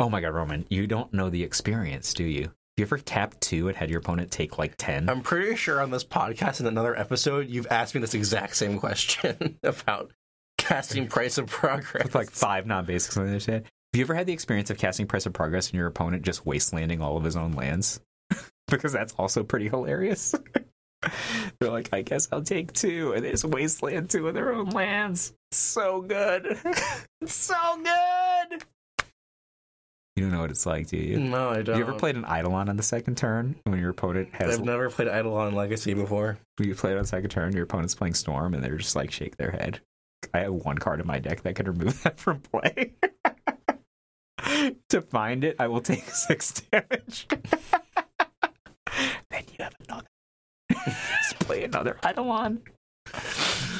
[SPEAKER 2] Oh my god, Roman, you don't know the experience, do you? You ever tapped two and had your opponent take like 10?
[SPEAKER 3] I'm pretty sure on this podcast in another episode, you've asked me this exact same question about casting price of progress.
[SPEAKER 2] with like five non basics on the other side. Have you ever had the experience of casting Price of Progress and your opponent just wastelanding all of his own lands? because that's also pretty hilarious. They're like, I guess I'll take two, and they just wasteland two of their own lands. It's so good. it's so good. You don't know what it's like, do you?
[SPEAKER 3] no, I don't.
[SPEAKER 2] You ever played an Eidolon on the second turn when your opponent has
[SPEAKER 3] I've never played Eidolon Legacy before.
[SPEAKER 2] you played on second turn, your opponent's playing Storm, and they're just like shake their head. I have one card in my deck that could remove that from play. to find it, I will take six damage. then you have another. Just play another Eidolon.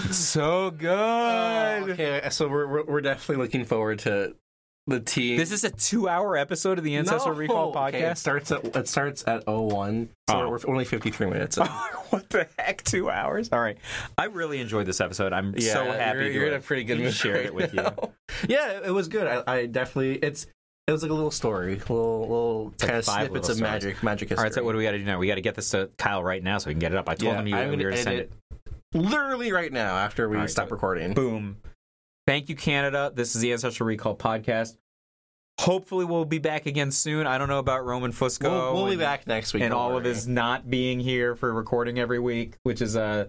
[SPEAKER 2] It's so good.
[SPEAKER 3] Oh, okay, so we're, we're we're definitely looking forward to the team.
[SPEAKER 2] This is a two-hour episode of the Ancestor
[SPEAKER 3] No,
[SPEAKER 2] Recall
[SPEAKER 3] okay, It
[SPEAKER 2] podcast.
[SPEAKER 3] starts at it starts at 01, so
[SPEAKER 2] Oh.
[SPEAKER 3] we're only 53 minutes.
[SPEAKER 2] what the heck? Two hours? All right. I really enjoyed this episode. I'm so happy
[SPEAKER 3] You're,
[SPEAKER 2] to
[SPEAKER 3] you're in a pretty good
[SPEAKER 2] to
[SPEAKER 3] mood
[SPEAKER 2] share
[SPEAKER 3] right
[SPEAKER 2] it with you.
[SPEAKER 3] Yeah, it was good. I, I definitely it's It was like a little story, little little
[SPEAKER 2] like
[SPEAKER 3] kind of snippets of
[SPEAKER 2] stories.
[SPEAKER 3] magic, magic history.
[SPEAKER 2] All right, so what do we got to do now? We got to get this to Kyle right now so we can get it up. I told
[SPEAKER 3] Yeah,
[SPEAKER 2] him you
[SPEAKER 3] I'm
[SPEAKER 2] we were to send
[SPEAKER 3] edit
[SPEAKER 2] it.
[SPEAKER 3] Literally right now, after we
[SPEAKER 2] right,
[SPEAKER 3] stop
[SPEAKER 2] so-
[SPEAKER 3] recording.
[SPEAKER 2] Boom. Thank you, Canada. This is the Ancestral Recall podcast. Hopefully, we'll be back again soon. I don't know about Roman Fusco.
[SPEAKER 3] We'll, we'll be back next week.
[SPEAKER 2] and all of his not being here for recording every week, which is uh,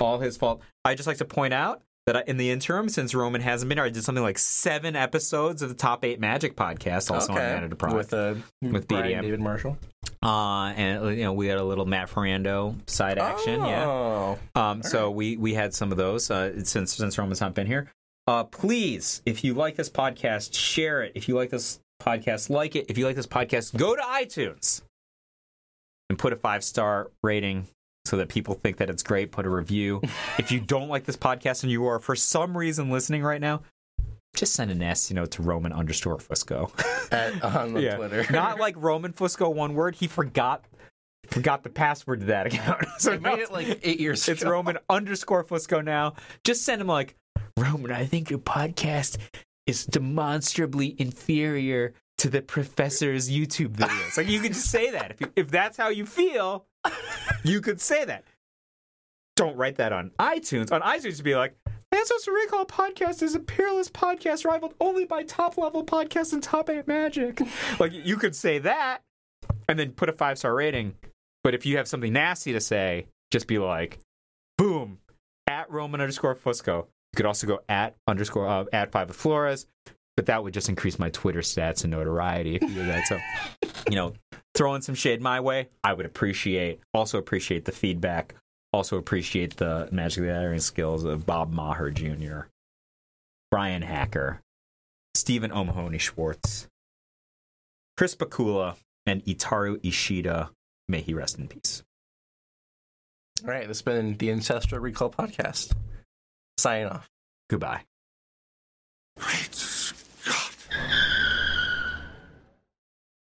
[SPEAKER 2] all his fault. I just like to point out that I, in the interim, since Roman hasn't been here, I did something like seven episodes of the Top Eight Magic podcast, also on
[SPEAKER 3] okay.
[SPEAKER 2] Canada Pride.
[SPEAKER 3] with uh,
[SPEAKER 2] With
[SPEAKER 3] Brian
[SPEAKER 2] BDM.
[SPEAKER 3] David Marshall.
[SPEAKER 2] uh, and you know we had a little Matt Ferrando side action, yeah.
[SPEAKER 3] Oh.
[SPEAKER 2] Um, so we we had some of those uh, since since Roman's not been here. Uh, please, if you like this podcast, share it. If you like this podcast, like it. If you like this podcast, go to iTunes and put a five star rating so that people think that it's great. Put a review. if you don't like this podcast and you are for some reason listening right now, just send a nasty note to Roman underscore Fusco.
[SPEAKER 3] At, on the Twitter.
[SPEAKER 2] Not like Roman Fusco one word. He forgot forgot the password to that account. so
[SPEAKER 3] I made it like eight years
[SPEAKER 2] it's
[SPEAKER 3] ago.
[SPEAKER 2] Roman underscore Fusco now. Just send him like, Roman, I think your podcast is demonstrably inferior to the professor's YouTube videos. like you could just say that. If, you, if that's how you feel, you could say that. Don't write that on iTunes. On iTunes, be like, Ancestral Recall podcast is a peerless podcast rivaled only by top level podcasts and top eight magic. like you could say that and then put a five star rating. But if you have something nasty to say, just be like, boom, at Roman underscore Fusco. You could also go at underscore uh, at five with Flores, but that would just increase my Twitter stats and notoriety if you did that. So, you know, throwing some shade my way, I would appreciate. Also appreciate the feedback. Also appreciate the Magic the Gathering skills of Bob Maher Jr., Brian Hacker, Stephen O'Mahoney Schwartz, Chris Pakula, and Itaru Ishida. May he rest in peace.
[SPEAKER 3] All right, this has been the Ancestral Recall podcast. Signing off.
[SPEAKER 2] Goodbye.
[SPEAKER 4] Great.